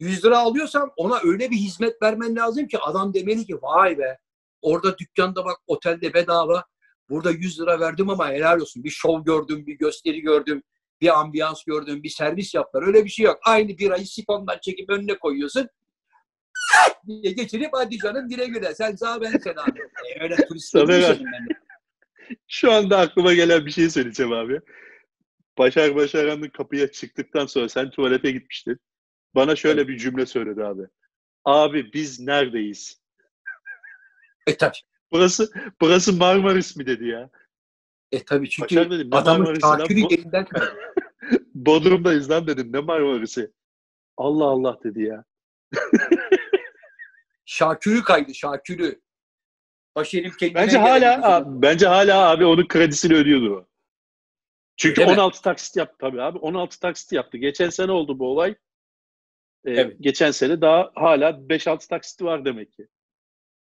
100 lira alıyorsan ona öyle bir hizmet vermen lazım ki adam demeli ki vay be orada dükkanda bak otelde bedava burada 100 lira verdim ama helal olsun bir şov gördüm bir gösteri gördüm bir ambiyans gördüm bir servis yaptılar öyle bir şey yok aynı birayı sifondan çekip önüne koyuyorsun diye geçirip hadi canım güle güle sen sağ ben sen abi. E, öyle turist ben de. Şu anda aklıma gelen bir şey söyleyeceğim abi. Başar Başaran'ın kapıya çıktıktan sonra sen tuvalete gitmiştin. Bana şöyle bir cümle söyledi abi. Abi biz neredeyiz? E tabii. Burası burası Marmaris mi dedi ya. E tabii çünkü Başar dedim adamın takiri Bu- yerinden kaydı. Bodrum'dayız lan dedim ne Marmaris'i. Allah Allah dedi ya. Şakürü kaydı şakürü. Başarım kendine Bence hala abi, bence hala abi onun kredisini ödüyordu o. Çünkü mi? 16 taksit yaptı tabii abi. 16 taksit yaptı. Geçen sene oldu bu olay. Ee, Evet. Geçen sene daha hala 5-6 taksiti var demek ki.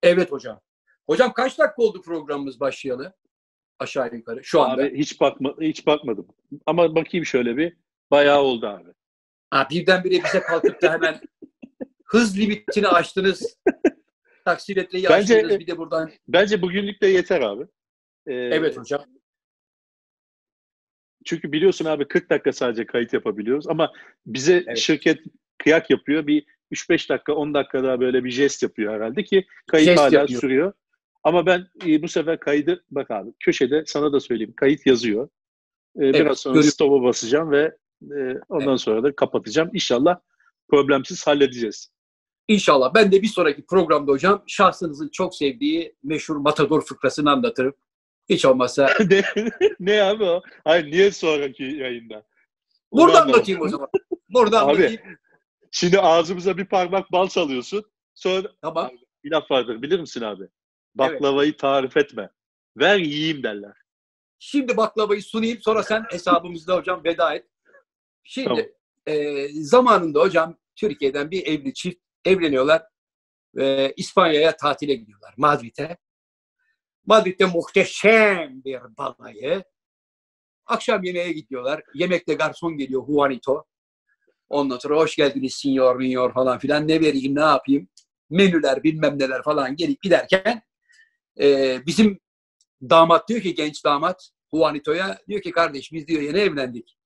Evet hocam. Hocam kaç dakika oldu programımız başlayalı? Aşağı yukarı şu anda. Abi hiç bakma hiç bakmadım. Ama bakayım şöyle bir. Bayağı oldu abi. Ha, birdenbire bize kalkıp da hemen hız limitini aştınız. Taksimetreyi Bence- aştınız. Bir de buradan. Bence bugünlük de yeter abi. Ee, Evet hocam. Çünkü biliyorsun abi 40 dakika sadece kayıt yapabiliyoruz ama bize Evet. şirket kıyak yapıyor. Bir 3-5 dakika 10 dakika daha böyle bir jest yapıyor herhalde ki kayıt Jest hala yapıyor. sürüyor. Ama ben e, bu sefer kaydı bak abi köşede sana da söyleyeyim kayıt yazıyor. Ee, biraz sonra görüyorum. stop'a basacağım ve e, ondan sonra da kapatacağım. İnşallah problemsiz halledeceğiz. İnşallah ben de bir sonraki programda hocam şahsınızın çok sevdiği meşhur Matador fıkrasını anlatırım. Hiç olmazsa ne, ne abi o? Hayır niye sonraki yayında? Onu burada anlamadım. anlatayım o zaman. Burada Abi, anlatayım. Şimdi ağzımıza bir parmak bal çalıyorsun. Sonra Tamam. bir laf vardır bilir misin abi? Baklavayı tarif etme. Ver yiyeyim derler. Şimdi baklavayı sunayım sonra sen hesabımızda hocam veda et. Şimdi Tamam. e, zamanında hocam Türkiye'den bir evli çift evleniyorlar ve İspanya'ya tatile gidiyorlar Madrid'e. Madrid'de muhteşem bir balayı. Akşam yemeğe gidiyorlar. Yemekte garson geliyor Juanito. Ondan sonra hoş geldiniz sinyor minyor falan filan ne vereyim ne yapayım. Menüler bilmem neler falan gelip giderken e, bizim damat diyor ki genç damat Juanito'ya diyor ki kardeş biz diyor yeni evlendik.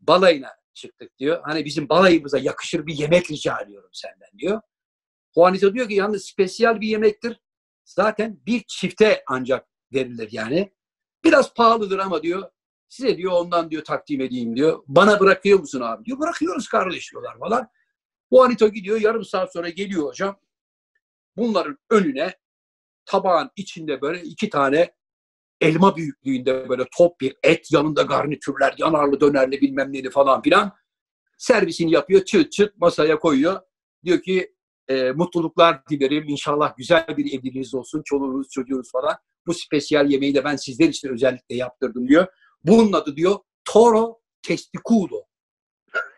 Balayına çıktık diyor. Hani bizim balayımıza yakışır bir yemek rica ediyorum senden diyor. Juanito diyor ki yalnız spesiyal bir yemektir. Zaten bir çifte ancak verilir yani. Biraz pahalıdır ama diyor size diyor ondan diyor takdim edeyim diyor. Bana bırakıyor musun abi diyor. Bırakıyoruz kardeş diyorlar falan. Juanito gidiyor yarım saat sonra geliyor hocam. Bunların önüne tabağın içinde böyle iki tane elma büyüklüğünde böyle top bir et yanında garnitürler yanarlı dönerli bilmem neli falan filan servisini yapıyor. Çıt çıt masaya koyuyor. Diyor ki e, mutluluklar dilerim. İnşallah güzel bir evliliğiniz olsun. Çoluğunuz çocuğunuz falan. Bu spesiyel yemeği de ben sizler için özellikle yaptırdım diyor. Bunun adı diyor toro testiculo.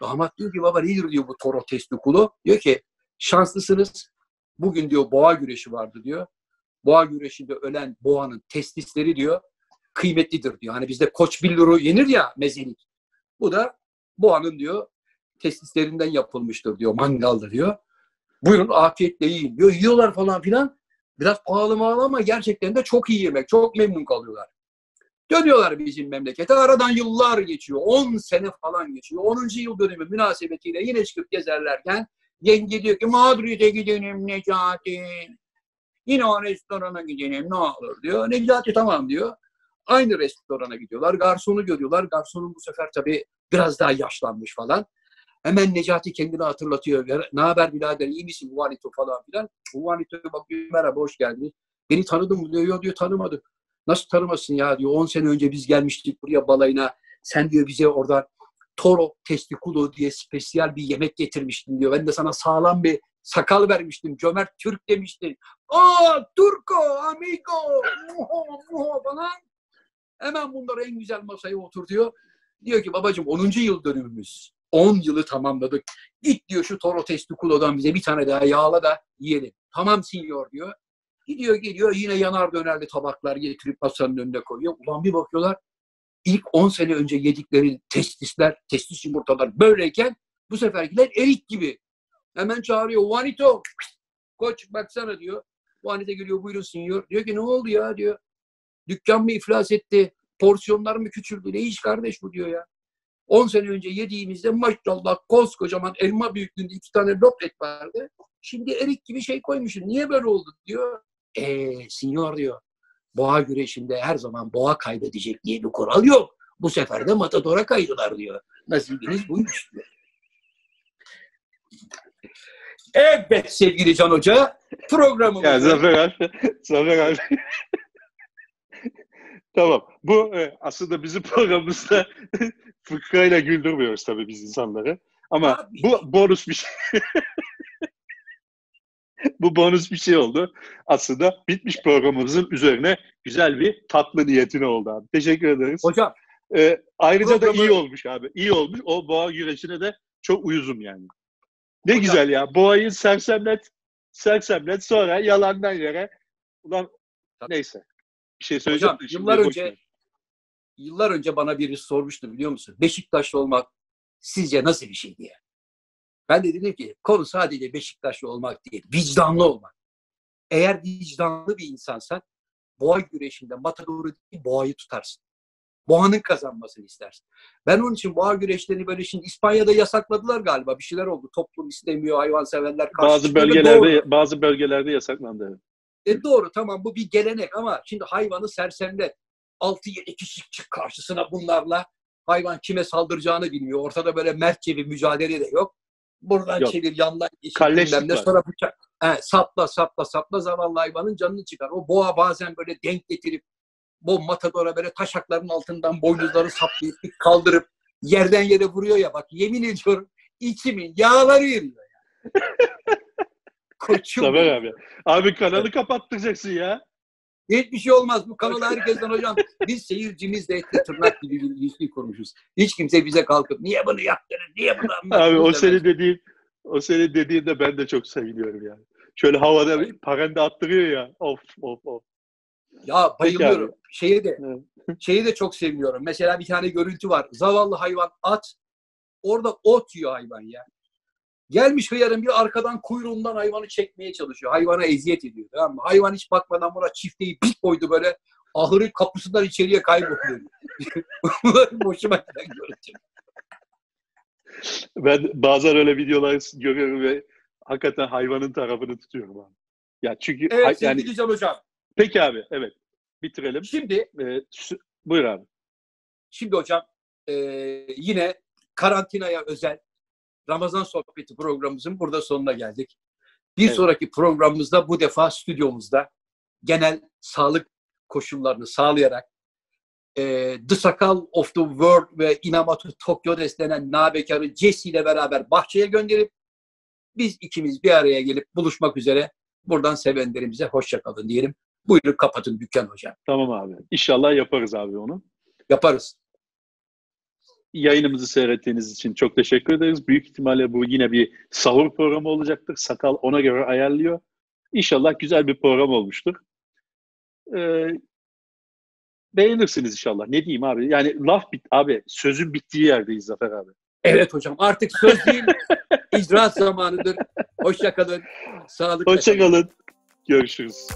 Damat diyor ki baba nedir diyor bu toro testiculo? Diyor ki şanslısınız. Bugün diyor boğa güreşi vardı diyor boğa güreşinde ölen boğanın testisleri diyor kıymetlidir diyor. Hani bizde koç billuru yenir ya mezelik. Bu da boğanın diyor testislerinden yapılmıştır diyor. Mangalda diyor. Buyurun afiyetle yiyin diyor. Yiyorlar falan filan. Biraz pahalı mağalı ama gerçekten de çok iyi yemek. Çok memnun kalıyorlar. Dönüyorlar bizim memlekete. Aradan yıllar geçiyor. 10 sene falan geçiyor. 10. yıl dönümü münasebetiyle yine çıkıp gezerlerken yenge diyor ki Madrid'e gidelim Necati. Yine o restorana gidelim ne olur diyor. Necati tamam diyor. Aynı restorana gidiyorlar. Garsonu görüyorlar. Garsonun bu sefer tabii biraz daha yaşlanmış falan. Hemen Necati kendini hatırlatıyor. Ne haber birader iyi misin Juanito falan filan. Juanito bakıyor merhaba hoş geldiniz. Beni tanıdın mı diyor. Yok diyor tanımadı. Nasıl tanımasın ya diyor. 10 sene önce biz gelmiştik buraya balayına. Sen diyor bize orada toro testiculo diye spesiyel bir yemek getirmiştin diyor. Ben de sana sağlam bir sakal vermiştim. Cömert Türk demiştin. Aa Turco, amigo, muho, muho falan. Hemen bunları en güzel masaya oturtuyor. Diyor ki babacığım 10. yıl dönümümüz. 10 yılı tamamladık. Git diyor şu Toro Testiculo'dan bize bir tane daha yağla da yiyelim. Tamam sinyor diyor. Gidiyor geliyor yine yanar dönerli tabaklar getirip masanın önüne koyuyor. Ulan bir bakıyorlar ilk 10 sene önce yedikleri testisler, testis yumurtalar böyleyken bu seferkiler erik gibi. Hemen çağırıyor. Juanito, koç baksana diyor. Juanito geliyor buyurun sinyor. Diyor ki ne oldu ya diyor. Dükkan mı iflas etti? Porsiyonlar mı küçüldü? Ne iş kardeş bu diyor ya. 10 sene önce yediğimizde maşallah koskocaman elma büyüklüğünde iki tane lopet vardı. Şimdi erik gibi şey koymuşsun. Niye böyle oldu diyor. Eee sinyor diyor. Boğa güreşinde her zaman boğa kaybedecek diye bir kural yok. Bu sefer de matadora kaydılar diyor. Nasibiniz buymuş diyor. Evet sevgili Can Hoca programımız. Ya Zafer abi, Zafer abi. tamam. Bu e, aslında bizim programımızda fıkrayla güldürmüyoruz tabii biz insanları. Ama Abi. bu bonus bir şey. bu bonus bir şey oldu. Aslında bitmiş programımızın üzerine güzel bir tatlı niyetine oldu abi. Teşekkür ederiz. Hocam Ee, ayrıca da Programı- iyi olmuş abi. İyi olmuş. O boğa güreşine de çok uyuzum yani. Ne Hocam- güzel ya. Boğayı sersemlet, sersemlet sonra yalandan yere. Ulan Tabii. neyse. Bir şey söyleyeceğim. Hocam, yıllar önce- ver. yıllar önce bana birisi sormuştu biliyor musun? Beşiktaşlı olmak sizce nasıl bir şey diye. Ben de dedim ki konu sadece Beşiktaşlı olmak değil, vicdanlı olmak. Eğer vicdanlı bir insansan boğa güreşinde matadoru değil, boğayı tutarsın. Boğanın kazanmasını istersin. Ben onun için boğa güreşlerini böyle şimdi İspanya'da yasakladılar galiba. Bir şeyler oldu. Toplum istemiyor, hayvanseverler karşı Bazı çıkıyor. Doğru. bölgelerde bazı bölgelerde yasaklandı. E doğru tamam bu bir gelenek ama şimdi hayvanı sersemle 6-7 kişi çık karşısına bunlarla hayvan kime saldıracağını bilmiyor. Ortada böyle mertçe bir mücadele de yok. Buradan Yok. çevir yandan geçir sonra bıçak. He, sapla sapla sapla zavallı hayvanın canını çıkar. O boğa bazen böyle denk getirip bu matadora böyle taşakların altından boynuzları saplayıp kaldırıp yerden yere vuruyor ya bak yemin ediyorum içimin yağları ya. Koçum. Benim. abi. Abi kanalı kapattıracaksın ya. Hiçbir şey olmaz. Bu kanalı herkesten hocam. Biz seyircimizle etli tırnak gibi bir ilişki kurmuşuz. Hiç kimse bize kalkıp niye bunu yaptınız, niye bunu Abi anlattınız o demez. senin dediğin o senin dediğinde ben de çok seviniyorum yani. Şöyle havada parende attırıyor ya. Of of of. Ya bayılıyorum. Şeye de, şeyi de çok sevmiyorum. Mesela bir tane görüntü var. Zavallı hayvan at. Orada ot yiyor hayvan ya. Gelmiş hıyarın bir arkadan kuyruğundan hayvanı çekmeye çalışıyor. Hayvana eziyet ediyor. Tamam mı? Hayvan hiç bakmadan buna çifteyi bir koydu böyle. Ahırın kapısından içeriye kayboluyor. Bunlar hoşuma giden görüntü. Ben bazen öyle videolar görüyorum ve hakikaten hayvanın tarafını tutuyorum abi. Ya çünkü Evet hay- yani Hocam. Peki abi evet bitirelim. Şimdi Ee, buyur abi. Şimdi hocam e, yine karantinaya özel Ramazan sohbeti programımızın burada sonuna geldik. Bir Evet. sonraki programımızda bu defa stüdyomuzda genel sağlık koşullarını sağlayarak e, The Sakal of the World ve Inamatu Tokyo denen nabekarı Jesse ile beraber bahçeye gönderip biz ikimiz bir araya gelip buluşmak üzere buradan sevenlerimize hoşça kalın diyelim. Buyurun kapatın dükkan hocam. Tamam abi. İnşallah yaparız abi onu. Yaparız. Yayınımızı seyrettiğiniz için çok teşekkür ederiz. Büyük ihtimalle bu yine bir sahur programı olacaktır. Sakal ona göre ayarlıyor. İnşallah güzel bir program olmuştur. Ee, beğenirsiniz inşallah. Ne diyeyim abi? Yani laf bit abi. Sözün bittiği yerdeyiz Zafer abi. Evet hocam artık söz değil icraat zamanıdır. Hoşça kalın. Sağlıkla kalın. Hoşçakalın. Görüşürüz.